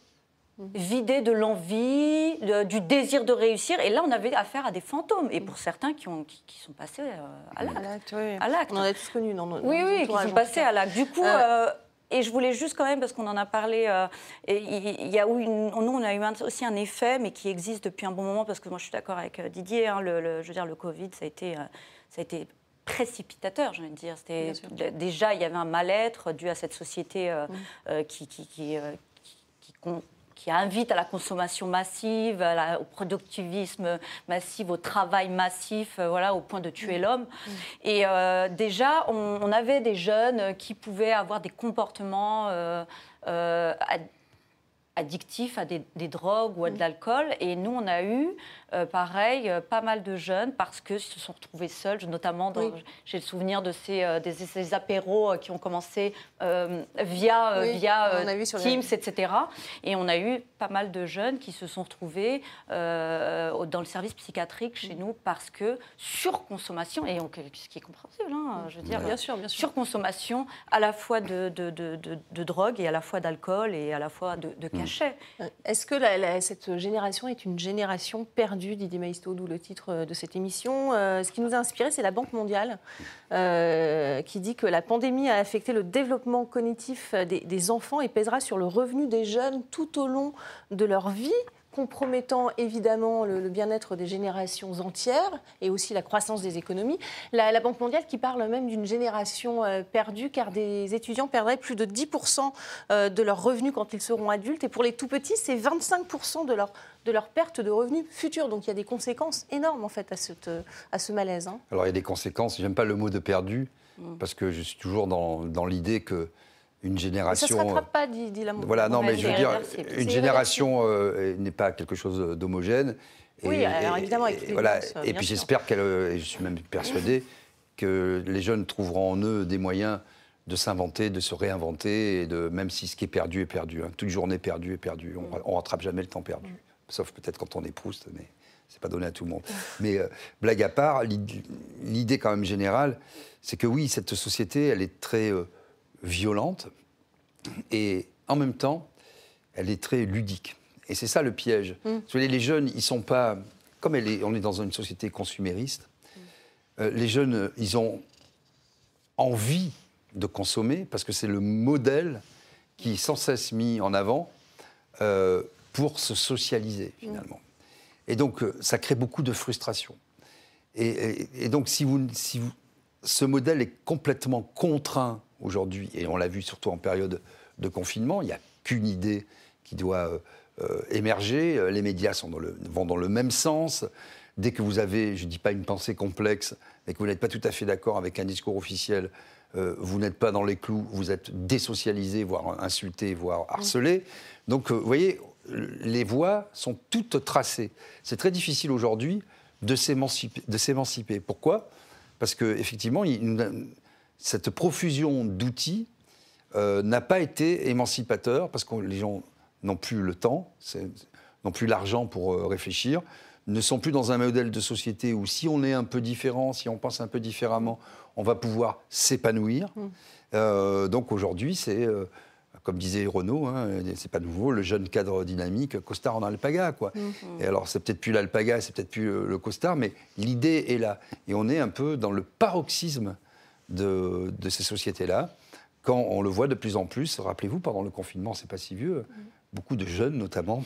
vidé de l'envie, du désir de réussir. Et là, on avait affaire à des fantômes. Et pour certains qui, ont, qui, sont passés euh, à l'acte. À l'acte. On en a tous connu dans Oui, oui, qui sont passés à l'acte. Du coup, euh, euh, et je voulais juste quand même, parce qu'on en a parlé, il y a eu une, nous, on a eu aussi un effet, mais qui existe depuis un bon moment, parce que moi, je suis d'accord avec Didier, hein, le, je veux dire, le Covid, ça a été... ça a été précipitateur, je veux dire. Déjà, il y avait un mal-être dû à cette société mm. qui, qui, qui, qui, qui invite à la consommation massive, au productivisme massif, au travail massif, euh, voilà, au point de tuer mmh. l'homme. Mmh. Et euh, déjà, on, avait des jeunes qui pouvaient avoir des comportements euh, addictifs à des, drogues ou à de mmh. l'alcool. Et nous, on a eu euh, pareil, euh, pas mal de jeunes parce qu'ils se sont retrouvés seuls, notamment j'ai le souvenir de ces, euh, des, apéros qui ont commencé via, via Teams, etc. Et on a eu pas mal de jeunes qui se sont retrouvés dans le service psychiatrique chez nous parce que surconsommation, et ce qui est compréhensible, hein, je veux dire, bien sûr, bien sûr. surconsommation à la fois de, de, de, drogue et à la fois d'alcool et à la fois de, de Est-ce que cette génération est une génération perdue Didier Maisto, d'où le titre euh, de cette émission. Euh, ce qui nous a inspiré, c'est la Banque mondiale, euh, qui dit que la pandémie a affecté le développement cognitif des, enfants et pèsera sur le revenu des jeunes tout au long de leur vie compromettant évidemment le, bien-être des générations entières et aussi la croissance des économies. La, Banque mondiale qui parle même d'une génération perdue car des étudiants perdraient plus de 10% de leurs revenus quand ils seront adultes et pour les tout petits, c'est 25% de leur de leur perte de revenus futurs. Donc il y a des conséquences énormes en fait à, cette, à ce malaise. Hein. Alors il y a des conséquences, j'aime pas le mot de perdu, mm. parce que je suis toujours dans, dans l'idée que une génération. ça ne se rattrape pas, dit, dit Voilà, non, mais je veux dire, une génération euh, n'est pas quelque chose d'homogène. Oui, alors évidemment, et, voilà, et puis j'espère qu'elle, et je suis même persuadé, que les jeunes trouveront en eux des moyens de s'inventer, de se réinventer, et de, même si ce qui est perdu est perdu. Hein. Toute journée perdue est perdue. On ne rattrape jamais le temps perdu. Mm sauf peut-être quand on est Proust, mais c'est pas donné à tout le monde. Mais euh, blague à part, l'idée quand même générale, c'est que oui, cette société, elle est très euh, violente et en même temps, elle est très ludique. Et c'est ça le piège. Mm. Les jeunes, ils sont pas. Comme on est dans une société consumériste, euh, les jeunes, ils ont envie de consommer parce que c'est le modèle qui est sans cesse mis en avant euh, pour se socialiser, finalement. Et donc, euh, ça crée beaucoup de frustration. Et, donc, si vous, si vous, ce modèle est complètement contraint aujourd'hui, et on l'a vu surtout en période de confinement, il n'y a qu'une idée qui doit euh, émerger, les médias sont dans le, vont dans le même sens. Dès que vous avez, je ne dis pas une pensée complexe, mais que vous n'êtes pas tout à fait d'accord avec un discours officiel, euh, vous n'êtes pas dans les clous, vous êtes désocialisé, voire insulté, voire harcelé. Donc, euh, vous voyez, les voies sont toutes tracées. C'est très difficile aujourd'hui de s'émanciper. Pourquoi? Parce qu'effectivement, cette profusion d'outils euh, n'a pas été émancipateur, parce que les gens n'ont plus le temps, n'ont plus l'argent pour réfléchir, ne sont plus dans un modèle de société où si on est un peu différent, si on pense un peu différemment, on va pouvoir s'épanouir. Mm. Euh, donc aujourd'hui, c'est, euh, comme disait Renaud, hein, c'est pas nouveau, le jeune cadre dynamique, costard en alpaga. Quoi. Mm-hmm. Et alors, c'est peut-être plus l'alpaga, c'est peut-être plus le, costard, mais l'idée est là. Et on est un peu dans le paroxysme de, ces sociétés-là, quand on le voit de plus en plus. Rappelez-vous, pendant le confinement, c'est pas si vieux, mm. beaucoup de jeunes notamment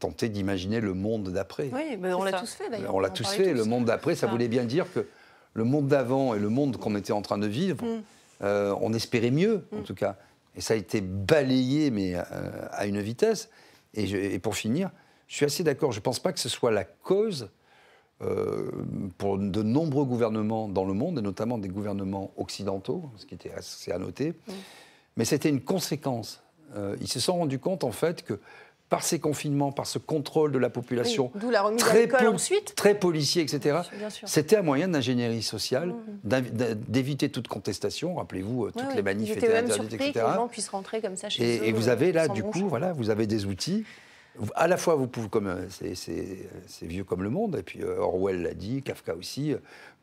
tenter d'imaginer le monde d'après. Oui, mais on l'a tous fait d'ailleurs. On l'a tous fait. Le monde d'après, ça, voulait bien dire que le monde d'avant et le monde qu'on était en train de vivre, mm. euh, on espérait mieux, en mm. tout cas. Et ça a été balayé, mais euh, à une vitesse. Et, pour finir, je suis assez d'accord. Je ne pense pas que ce soit la cause euh, pour de nombreux gouvernements dans le monde, et notamment des gouvernements occidentaux, ce qui était assez à noter. Mais c'était une conséquence. ils se sont rendus compte, en fait, que par ces confinements, par ce contrôle de la population, très, ensuite. très policier, etc. C'était un moyen d'ingénierie sociale, mmh. d'éviter toute contestation. Rappelez-vous euh, toutes les manifs étaient interdites, etc. Que les gens puissent rentrer comme ça chez et, eux. Et vous avez là, du coup, voilà, vous avez des outils. À la fois, vous pouvez, comme euh, c'est vieux comme le monde, et puis euh, Orwell l'a dit, Kafka aussi,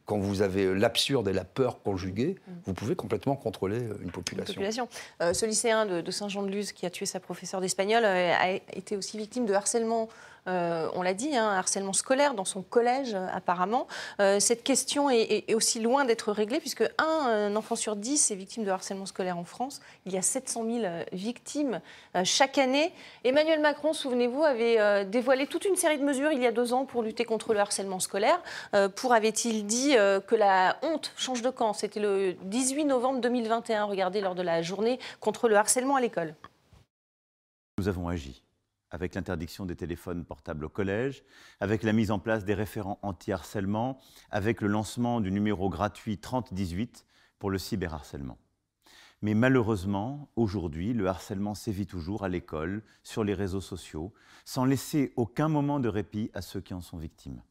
quand vous avez l'absurde et la peur conjuguées, mm. vous pouvez complètement contrôler euh, une population. Euh, ce lycéen de, Saint-Jean-de-Luz qui a tué sa professeure d'espagnol euh, a été aussi victime de harcèlement euh, on l'a dit, hein, harcèlement scolaire dans son collège euh, apparemment. Euh, cette question est, aussi loin d'être réglée puisque un, enfant sur dix est victime de harcèlement scolaire en France. Il y a 700 000 victimes chaque année. Emmanuel Macron, souvenez-vous, avait dévoilé toute une série de mesures il y a deux ans pour lutter contre le harcèlement scolaire. pour, avait-il dit, que la honte change de camp? C'était le 18 novembre 2021, regardez, lors de la journée contre le harcèlement à l'école. Nous avons agi avec l'interdiction des téléphones portables au collège, avec la mise en place des référents anti-harcèlement, avec le lancement du numéro gratuit 3018 pour le cyberharcèlement. Mais malheureusement, aujourd'hui, le harcèlement sévit toujours à l'école, sur les réseaux sociaux, sans laisser aucun moment de répit à ceux qui en sont victimes.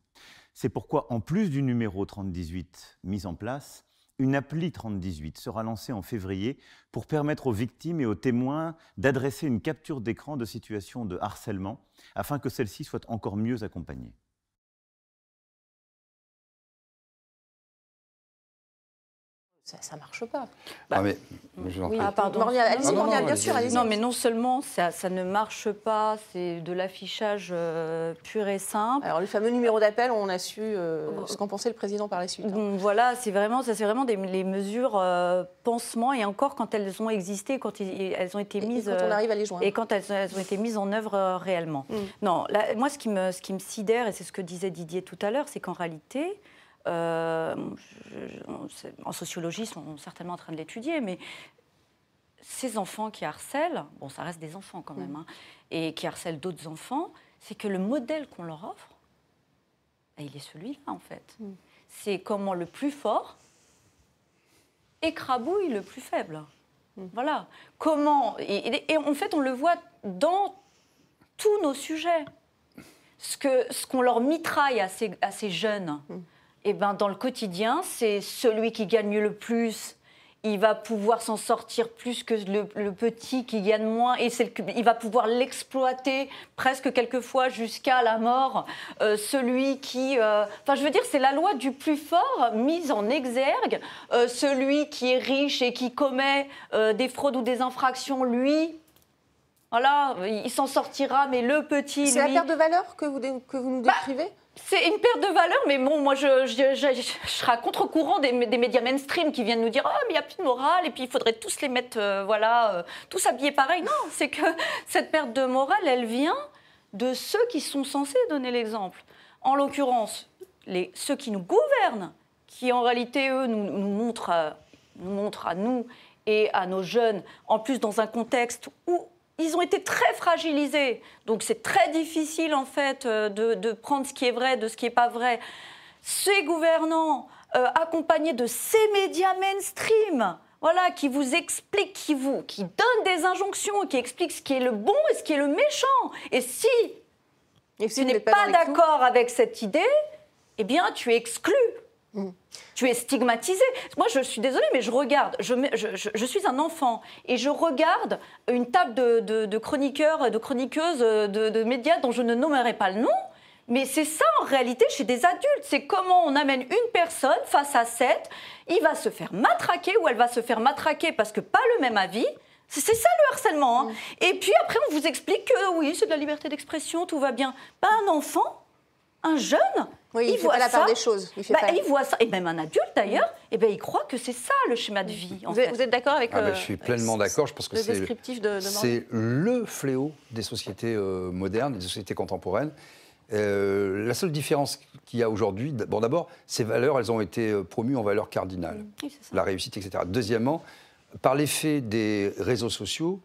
C'est pourquoi, en plus du numéro 3018 mis en place, une appli 3018 sera lancée en février pour permettre aux victimes et aux témoins d'adresser une capture d'écran de situations de harcèlement afin que celles-ci soient encore mieux accompagnées. Ça ne marche pas. Bah, ah, mais, oui. ah, pardon. allez-y, bien sûr, allez-y. Non, mais non seulement ça, ça ne marche pas, c'est de l'affichage euh, pur et simple. Alors, le fameux numéro d'appel, on a su euh, ce qu'en pensait le président par la suite. Hein. Voilà, c'est vraiment, ça, c'est vraiment des, les mesures euh, pansements, et encore quand elles ont existé, quand elles ont été mises. Et quand on arrive à les joindre. Et quand elles, ont été mises en œuvre réellement. Mm. Non, moi, ce qui, me, ce qui me sidère, et c'est ce que disait Didier tout à l'heure, c'est qu'en réalité, euh, en sociologie, ils sont certainement en train de l'étudier, mais ces enfants qui harcèlent, bon, ça reste des enfants quand même, mm. hein, et qui harcèlent d'autres enfants, c'est que le modèle qu'on leur offre, bah, il est celui-là en fait. Mm. C'est comment le plus fort écrabouille le plus faible. Mm. Voilà. Comment. Et, en fait, on le voit dans tous nos sujets. Ce qu'on ce leur mitraille à ces, à ces jeunes. Eh ben, dans le quotidien, c'est celui qui gagne le plus. Il va pouvoir s'en sortir plus que le, petit qui gagne moins et il va pouvoir l'exploiter presque quelquefois jusqu'à la mort. Euh, celui qui, euh, enfin, je veux dire, c'est la loi du plus fort mise en exergue. Euh, celui qui est riche et qui commet des fraudes ou des infractions, lui, Voilà, il s'en sortira, mais le petit. C'est la perte de valeur que vous, que vous nous bah, décrivez? C'est une perte de valeur, mais bon, moi, je, je, serai à contre-courant des, médias mainstream qui viennent nous dire oh, mais il n'y a plus de morale, et puis il faudrait tous les mettre, euh, voilà, euh, tous habillés pareil. Non, c'est que *laughs* cette perte de morale, elle vient de ceux qui sont censés donner l'exemple. En l'occurrence, ceux qui nous gouvernent, qui en réalité, eux, nous, montrent, nous montrent à nous et à nos jeunes, en plus dans un contexte où ils ont été très fragilisés. Donc c'est très difficile en fait euh, de, prendre ce qui est vrai de ce qui n'est pas vrai. Ces gouvernants, euh, accompagnés de ces médias mainstream, voilà, qui vous expliquent, qui vous, qui donnent des injonctions, qui expliquent ce qui est le bon et ce qui est le méchant. Et si, et tu n'es pas, d'accord avec cette idée, eh bien, tu es exclu. Mm. Tu es stigmatisé. Moi, je suis désolée, mais je regarde. Je, je, suis un enfant et je regarde une table de, de, chroniqueurs, de chroniqueuses, de, médias dont je ne nommerai pas le nom. Mais c'est ça en réalité chez des adultes. C'est comment on amène une personne face à sept. Il va se faire matraquer ou elle va se faire matraquer parce que pas le même avis. C'est ça le harcèlement. Hein. Mm. Et puis après, on vous explique que oui, c'est de la liberté d'expression, tout va bien. Pas un enfant, un jeune, oui, il, voit la part des choses. Il, bah, il, voit ça, et même un adulte d'ailleurs, et ben, il croit que c'est ça le schéma de vie. vous, êtes, d'accord avec ah ben, Je suis pleinement d'accord. Je pense que c'est le fléau des sociétés euh, modernes, des sociétés contemporaines. Euh, la seule différence qu'il y a aujourd'hui, bon d'abord, ces valeurs, elles ont été euh, promues en valeurs cardinales, la réussite, etc. Deuxièmement, par l'effet des réseaux sociaux,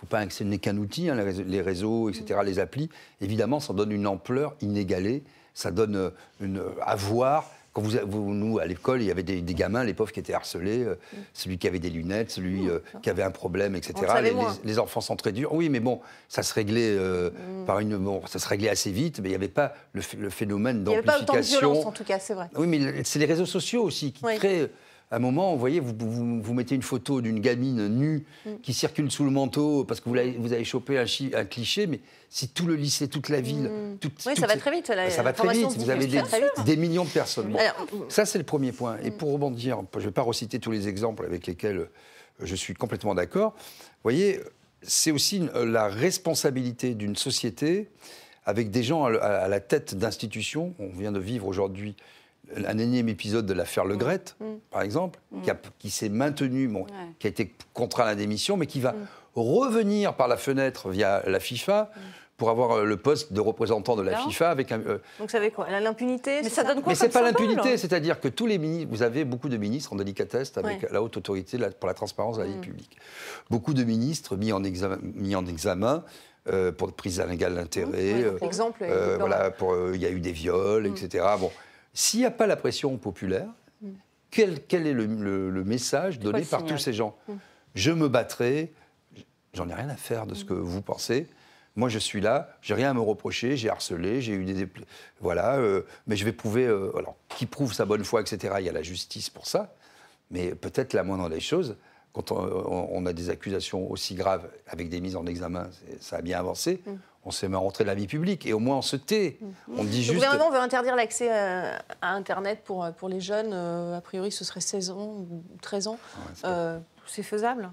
faut pas que ce n'est qu'un outil, hein, les réseaux, etc., les applis, évidemment, ça donne une ampleur inégalée ça donne euh, une, à voir. Quand vous, nous, à l'école, il y avait des, gamins, les pauvres, qui étaient harcelés, euh, mm. celui qui avait des lunettes, celui mm. euh, qui avait un problème, etc. Les, enfants sont très durs. Oui, mais bon, ça se réglait mm. par une, bon, ça se réglait assez vite, mais il n'y avait pas le, phénomène d'amplification. Il n'y avait pas autant de violence, en tout cas, c'est vrai. Oui, mais c'est les réseaux sociaux aussi qui créent à un moment, vous voyez, vous, vous, mettez une photo d'une gamine nue mm. qui circule sous le manteau parce que vous avez, vous avez chopé un, cliché, mais si tout le lycée, toute la ville. Mm. oui, ça va très vite. ça va très vite. Vous avez des, millions de personnes. ça, c'est le premier point. Et mm. pour rebondir, je ne vais pas reciter tous les exemples avec lesquels euh, je suis complètement d'accord. Vous voyez, c'est aussi la responsabilité d'une société avec des gens à la tête d'institutions. On vient de vivre aujourd'hui un énième épisode de l'affaire Le Gret, mm. Mm. par exemple, mm. qui, s'est maintenu, bon, qui a été contraint à la démission, mais qui va revenir par la fenêtre via la FIFA pour avoir euh, le poste de représentant de la FIFA avec un. Euh, Donc ça veut quoi? L'impunité Mais ça, donne quoi Mais c'est pas l'impunité, c'est-à-dire que tous les ministres, vous avez beaucoup de ministres en délicatesse avec la haute autorité pour la transparence de la vie publique. Beaucoup de ministres mis en examen, mis en examen euh, pour prise d'un égal d'intérêt. exemple. voilà, il y a eu des viols, etc. Bon, s'il n'y a pas la pression populaire, mm. quel, est le, message donné par tous ces gens? Mm. Je me battrai, j'en ai rien à faire de ce que vous pensez. Moi, je suis là, j'ai rien à me reprocher, j'ai harcelé, j'ai eu des. Voilà, euh, mais je vais prouver. Euh, alors, qui prouve sa bonne foi, etc. Il y a la justice pour ça. Mais peut-être la moindre des choses, quand on, a des accusations aussi graves avec des mises en examen, ça a bien avancé. Mm on se met à rentrer de la vie publique et au moins on se tait. On dit juste. Le gouvernement veut interdire l'accès à, Internet pour, pour les jeunes. Euh, a priori, ce serait 16 ans ou 13 ans. Euh, c'est faisable?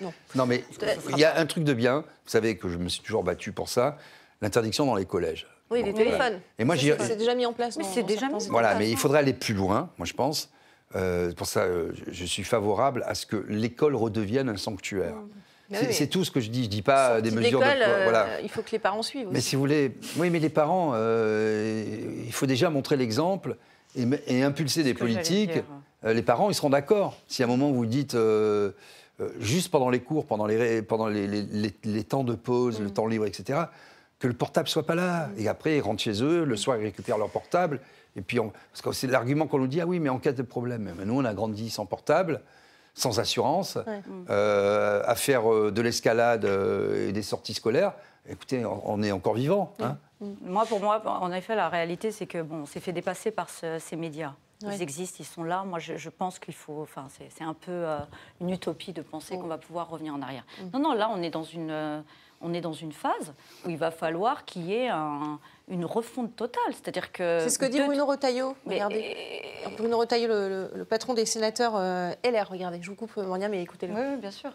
Non. Non, mais il y a un truc de bien. Vous savez que je me suis toujours battu pour ça l'interdiction dans les collèges. Oui, les téléphones. Et moi, c'est déjà mis en place. Mais c'est déjà mis en place. Voilà, mais il faudrait aller plus loin, moi je pense. Euh, pour ça, je suis favorable à ce que l'école redevienne un sanctuaire. Mmh. C'est tout ce que je dis. Je dis pas des mesures de. Euh, voilà. il faut que les parents suivent. Mais si vous voulez, oui, mais les parents, euh, il faut déjà montrer l'exemple et, impulser des politiques. Euh, les parents, ils seront d'accord. Si à un moment vous dites juste pendant les cours, pendant les, pendant les, les, temps de pause, le mm. temps libre, etc., que le portable soit pas là. Mm. Et après, ils rentrent chez eux, le soir, ils récupèrent leur portable. Et puis, parce que c'est l'argument qu'on nous dit, ah oui, mais en cas de problème. Mais nous, on a grandi sans portable sans assurance, euh, à faire euh, de l'escalade euh, et des sorties scolaires, écoutez, on, est encore vivant. Hein. Moi, pour moi, en effet, la réalité, c'est que bon, c'est fait dépasser par ces médias. Ils existent, ils sont là. Moi, je, pense qu'il faut. Enfin, c'est un peu une utopie de penser qu'on va pouvoir revenir en arrière. Mm. Non, non, là, on est dans une, on est dans une phase où il va falloir qu'il y ait un, une refonte totale. C'est-à-dire que. C'est ce que dit Bruno Retailleau. Regardez. Bruno Retailleau, le, patron des sénateurs euh, LR. Regardez, je vous coupe, Monia, mais écoutez-le. Oui, bien sûr.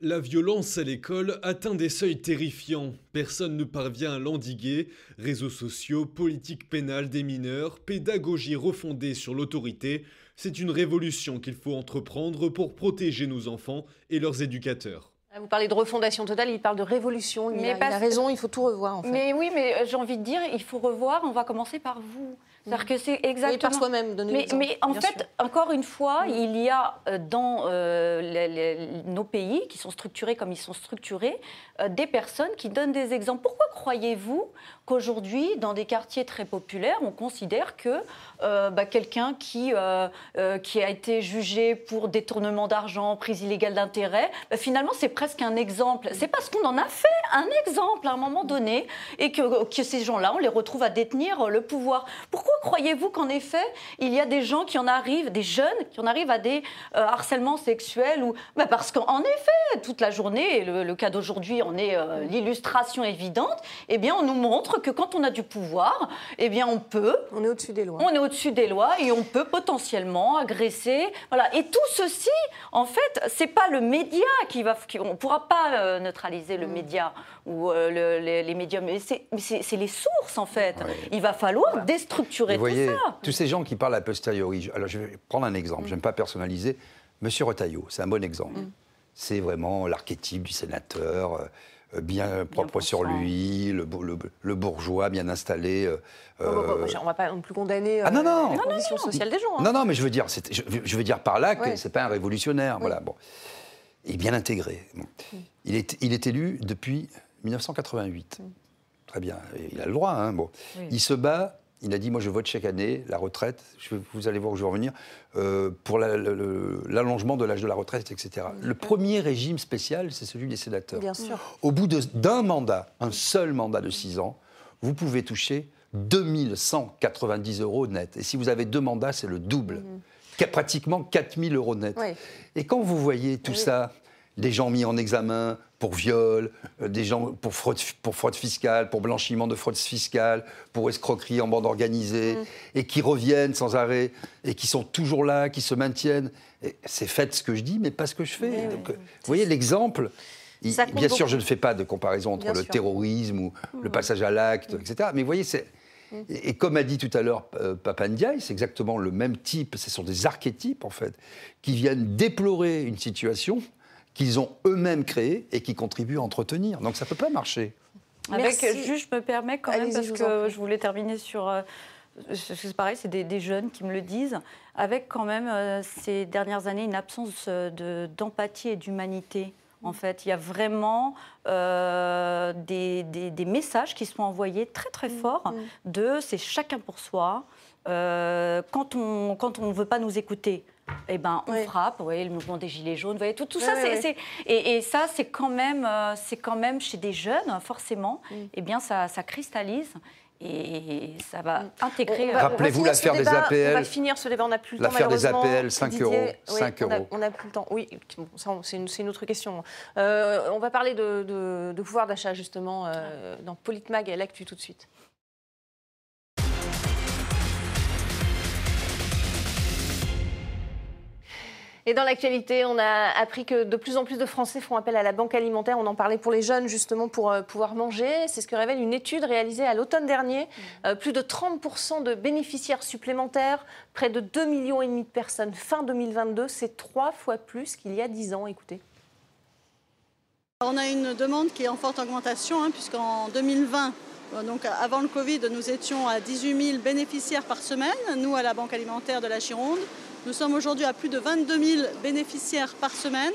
La violence à l'école atteint des seuils terrifiants. Personne ne parvient à l'endiguer. Réseaux sociaux, politique pénale des mineurs, pédagogie refondée sur l'autorité, c'est une révolution qu'il faut entreprendre pour protéger nos enfants et leurs éducateurs. Vous parlez de refondation totale, il parle de révolution. Il, a, il a raison, il faut tout revoir. En fait. Mais oui, mais j'ai envie de dire, il faut revoir. On va commencer par vous. C'est-à-dire que c'est exactement. par soi-même, Mais, mais en fait, encore une fois, il y a euh, dans euh, nos pays qui sont structurés comme ils sont structurés, euh, des personnes qui donnent des exemples. Pourquoi croyez-vous qu'aujourd'hui, dans des quartiers très populaires, on considère que bah, quelqu'un qui, qui a été jugé pour détournement d'argent, prise illégale d'intérêt, bah, finalement, c'est presque un exemple. C'est parce qu'on en a fait un exemple à un moment donné et que, que ces gens-là, on les retrouve à détenir le pouvoir. Pourquoi croyez-vous qu'en effet, il y a des gens qui en arrivent, des jeunes qui en arrivent à des euh, harcèlements sexuels ou bah Parce qu'en effet, toute la journée, et le, cas d'aujourd'hui en est euh, l'illustration évidente, eh bien, on nous montre que quand on a du pouvoir, eh bien, on peut. On est au-dessus des lois. On est au-dessus des lois et on peut potentiellement agresser. Voilà. Et tout ceci, en fait, c'est pas le média qui va. Qui, on ne pourra pas euh, neutraliser le mm. média ou les, médiums, mais c'est les sources, en fait. Il va falloir déstructurer vous voyez, tous ces gens qui parlent a posteriori. Alors, je vais prendre un exemple, mm. j'aime pas personnaliser. Monsieur Retailleau, c'est un bon exemple. Mm. C'est vraiment l'archétype du sénateur, euh, bien, propre sur lui, le, bourgeois bien installé. Euh, oh, on ne va pas non plus condamner ah, non, non. Euh, la condition sociale des gens. Hein. Non, non, mais je veux dire, je, veux dire par là que c'est pas un révolutionnaire. Voilà, bon. Il est bien intégré. Mm. Il, est, il est élu depuis 1988. Très bien, il a le droit. Hein, bon. Il se bat il a dit, moi je vote chaque année la retraite, vous allez voir où je vais revenir, euh, pour l'allongement de l'âge de la retraite, etc. Le premier régime spécial, c'est celui des sénateurs. Bien sûr. Au bout d'un mandat, un seul mandat de 6 ans, vous pouvez toucher 2190 euros net. Et si vous avez deux mandats, c'est le double. Mhm. Pratiquement 4000 euros net. Et quand vous voyez tout ça, des gens mis en examen pour viol, euh, des gens pour fraude, pour fraude fiscale, pour blanchiment de fraude fiscale, pour escroquerie en bande organisée, mm. et qui reviennent sans arrêt, et qui sont toujours là, qui se maintiennent. C'est fait ce que je dis, mais pas ce que je fais. Donc, Vous voyez l'exemple Bien sûr, je ne fais pas de comparaison entre le terrorisme ou le mm. passage à l'acte, mm. etc. Mais vous voyez, c'est... Et, comme a dit tout à l'heure euh, Papandiaï, c'est exactement le même type, ce sont des archétypes en fait, qui viennent déplorer une situation qu'ils ont eux-mêmes créé et qui contribuent à entretenir. Donc ça ne peut pas marcher. Avec, juste, je me permets quand même, parce que je voulais terminer sur... Euh, c'est pareil, c'est des, jeunes qui me le disent, avec quand même euh, ces dernières années une absence d'empathie et d'humanité. En fait, il y a vraiment euh, des, des, messages qui sont envoyés très très mm, forts mm. de c'est chacun pour soi. quand on quand on ne veut pas nous écouter, eh ben, on frappe, vous voyez, le mouvement des Gilets jaunes, vous voyez, tout, tout ça, c'est, et, ça, c'est quand, même, euh, c'est quand même chez des jeunes, forcément, mm. eh bien, ça, ça cristallise et ça va mm. intégrer. Rappelez-vous l'affaire des APL. On va finir ce débat, on n'a plus le temps. L'affaire des APL, 5 euros. 5 euros. On n'a plus le temps. Oui, c'est une, une, autre question. Euh, on va parler de, de, pouvoir d'achat, justement, euh, dans Politmag et l'actu tout de suite. Et dans l'actualité, on a appris que de plus en plus de Français font appel à la banque alimentaire. On en parlait pour les jeunes, justement, pour euh, pouvoir manger. C'est ce que révèle une étude réalisée à l'automne dernier. Mmh. Euh, plus de 30% de bénéficiaires supplémentaires, près de 2,5 millions et demi de personnes fin 2022. C'est trois fois plus qu'il y a 10 ans. Écoutez. On a une demande qui est en forte augmentation, hein, puisqu'en 2020, euh, donc avant le Covid, nous étions à 18 000 bénéficiaires par semaine, nous à la Banque alimentaire de la Gironde. Nous sommes aujourd'hui à plus de 22 000 bénéficiaires par semaine.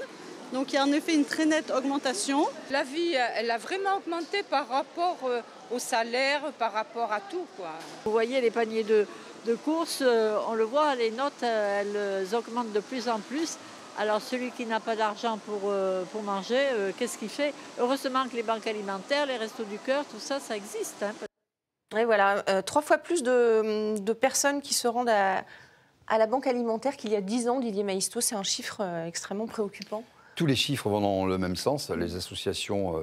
Donc il y a en effet une très nette augmentation. La vie, elle a vraiment augmenté par rapport euh, au salaire, par rapport à tout. Quoi. Vous voyez les paniers de, courses, euh, on le voit, les notes, elles augmentent de plus en plus. Alors celui qui n'a pas d'argent pour, euh, pour manger, qu'est-ce qu'il fait? Heureusement que les banques alimentaires, les restos du cœur, tout ça, ça existe. Hein. Et voilà, trois fois plus de, de personnes qui se rendent à, à la Banque alimentaire qu'il y a 10 ans, Didier Maisto. C'est un chiffre euh, extrêmement préoccupant. Tous les chiffres vont dans le même sens. Les associations euh,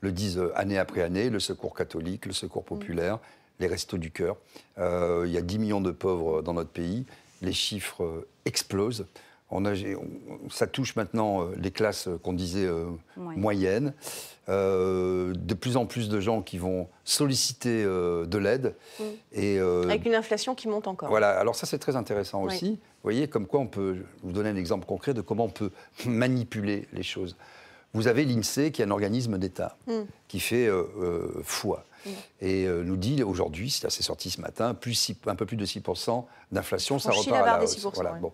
le disent euh, année après année, le Secours catholique, le Secours mm. populaire, les Restos du Cœur. il y a 10 millions de pauvres dans notre pays. Les chiffres explosent. On a, ça touche maintenant euh, les classes qu'on disait moyennes. de plus en plus de gens qui vont solliciter de l'aide. Mm. Et, Avec une inflation qui monte encore. Voilà, alors ça c'est très intéressant aussi. Vous voyez, comme quoi on peut, vous donner un exemple concret de comment on peut *laughs* manipuler les choses. Vous avez l'INSEE qui est un organisme d'État mm. qui fait foi et euh, nous dit aujourd'hui, c'est sorti ce matin, plus un peu plus de 6% d'inflation, ça repart à la hausse. Voilà, bon.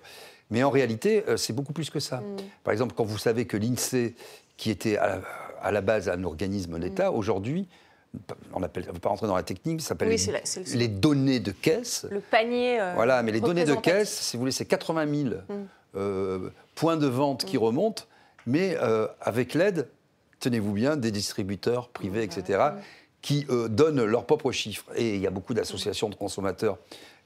Mais en réalité, euh, c'est beaucoup plus que ça. Mm. Par exemple, quand vous savez que l'INSEE, qui était à la, base un organisme d'État, mm. aujourd'hui, on ne veut pas rentrer dans la technique, ça s'appelle les, données de caisse. Le panier. Euh, voilà, mais les données de caisse, si vous voulez, c'est 80 000 mm. points de vente qui remontent, mais avec l'aide, tenez-vous bien, des distributeurs privés, etc qui euh, donnent leurs propres chiffres. Et il y a beaucoup d'associations de consommateurs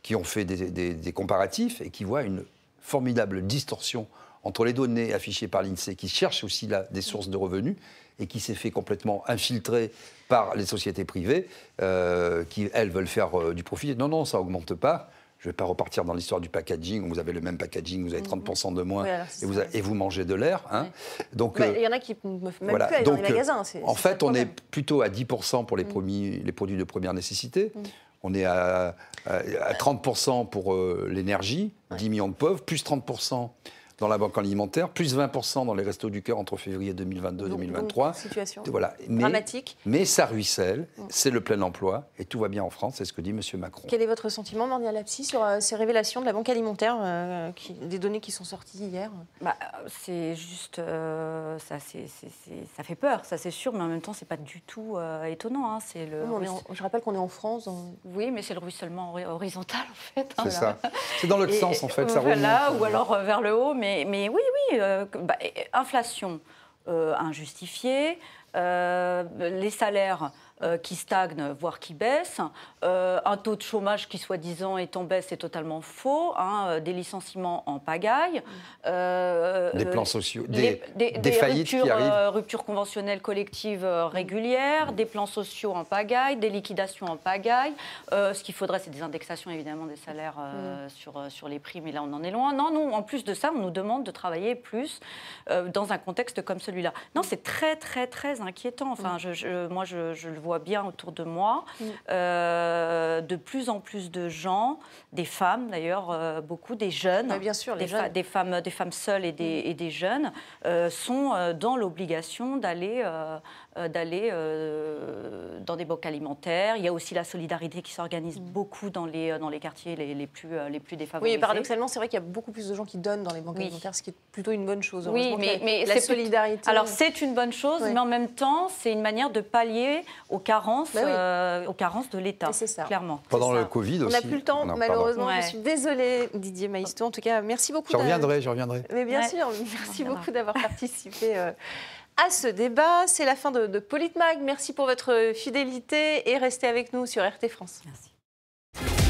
qui ont fait des, comparatifs et qui voient une formidable distorsion entre les données affichées par l'INSEE, qui cherche aussi là des sources de revenus, et qui s'est fait complètement infiltrer par les sociétés privées, euh, qui, elles, veulent faire euh, du profit. Non, non, ça augmente pas. Je ne vais pas repartir dans l'histoire du packaging, où vous avez le même packaging, vous avez 30% de moins et, vous et, vous mangez de l'air. Hein. Donc, bah, il y en a qui ne même voilà. plus dans les magasins. En fait, on est plutôt à 10% pour les, mm. les produits de première nécessité. Mm. On est à, à, 30% pour euh, l'énergie, 10 millions de pauvres, plus 30% dans la banque alimentaire, plus 20% dans les restos du cœur entre février 2022 et 2023. Situation voilà. dramatique. Mais ça ruisselle, mm. c'est le plein emploi et tout va bien en France, c'est ce que dit M. Macron. Quel est votre sentiment, Mordia Lapsi, sur euh, ces révélations de la banque alimentaire, euh, qui, des données qui sont sorties hier? Bah, C'est juste. Euh, ça, ça fait peur, ça c'est sûr, mais en même temps, c'est pas du tout étonnant. Hein, c'est le je rappelle qu'on est en France. Oui, mais c'est le ruissellement horizontal en fait. Hein. c'est ça. C'est dans l'autre sens en fait, ça voilà, Ou alors vers le haut, mais mais, oui, oui, euh, bah, inflation euh, injustifiée, euh, les salaires euh, qui stagne, voire qui baisse. Euh, un taux de chômage qui, soi-disant, est en baisse, c'est totalement faux. Hein, euh, des licenciements en pagaille. des plans sociaux, des, des, faillites ruptures, qui arrivent. ruptures conventionnelles collectives régulières, des plans sociaux en pagaille, des liquidations en pagaille. ce qu'il faudrait, c'est des indexations, évidemment, des salaires mm. sur, sur les prix, mais là, on en est loin. Non, non, en plus de ça, on nous demande de travailler plus dans un contexte comme celui-là. Non, c'est très, très, très inquiétant. Enfin, mm. je, je, moi, je, je le vois bien autour de moi, mm. euh, de plus en plus de gens, des femmes d'ailleurs, euh, beaucoup des jeunes, bien sûr, des, des, femmes, des femmes seules et des, mm. et des jeunes, euh, sont dans l'obligation d'aller d'aller dans des banques alimentaires. Il y a aussi la solidarité qui s'organise mm. beaucoup dans les, dans les quartiers les, les plus, les plus défavorisés. Oui, paradoxalement, c'est vrai qu'il y a beaucoup plus de gens qui donnent dans les banques alimentaires, ce qui est plutôt une bonne chose. Oui, mais, mais la solidarité. Alors c'est une bonne chose, mais en même temps, c'est une manière de pallier aux carences, bah euh, aux carences de l'État, clairement. Pendant le Covid aussi. On n'a plus le temps, malheureusement. Je suis désolée, Didier Maïsto. En tout cas, merci beaucoup. Je reviendrai, je reviendrai. Mais bien sûr, *laughs* merci beaucoup d'avoir participé. Euh, à ce débat. C'est la fin de, de Politmag. Merci pour votre fidélité et restez avec nous sur RT France. Merci.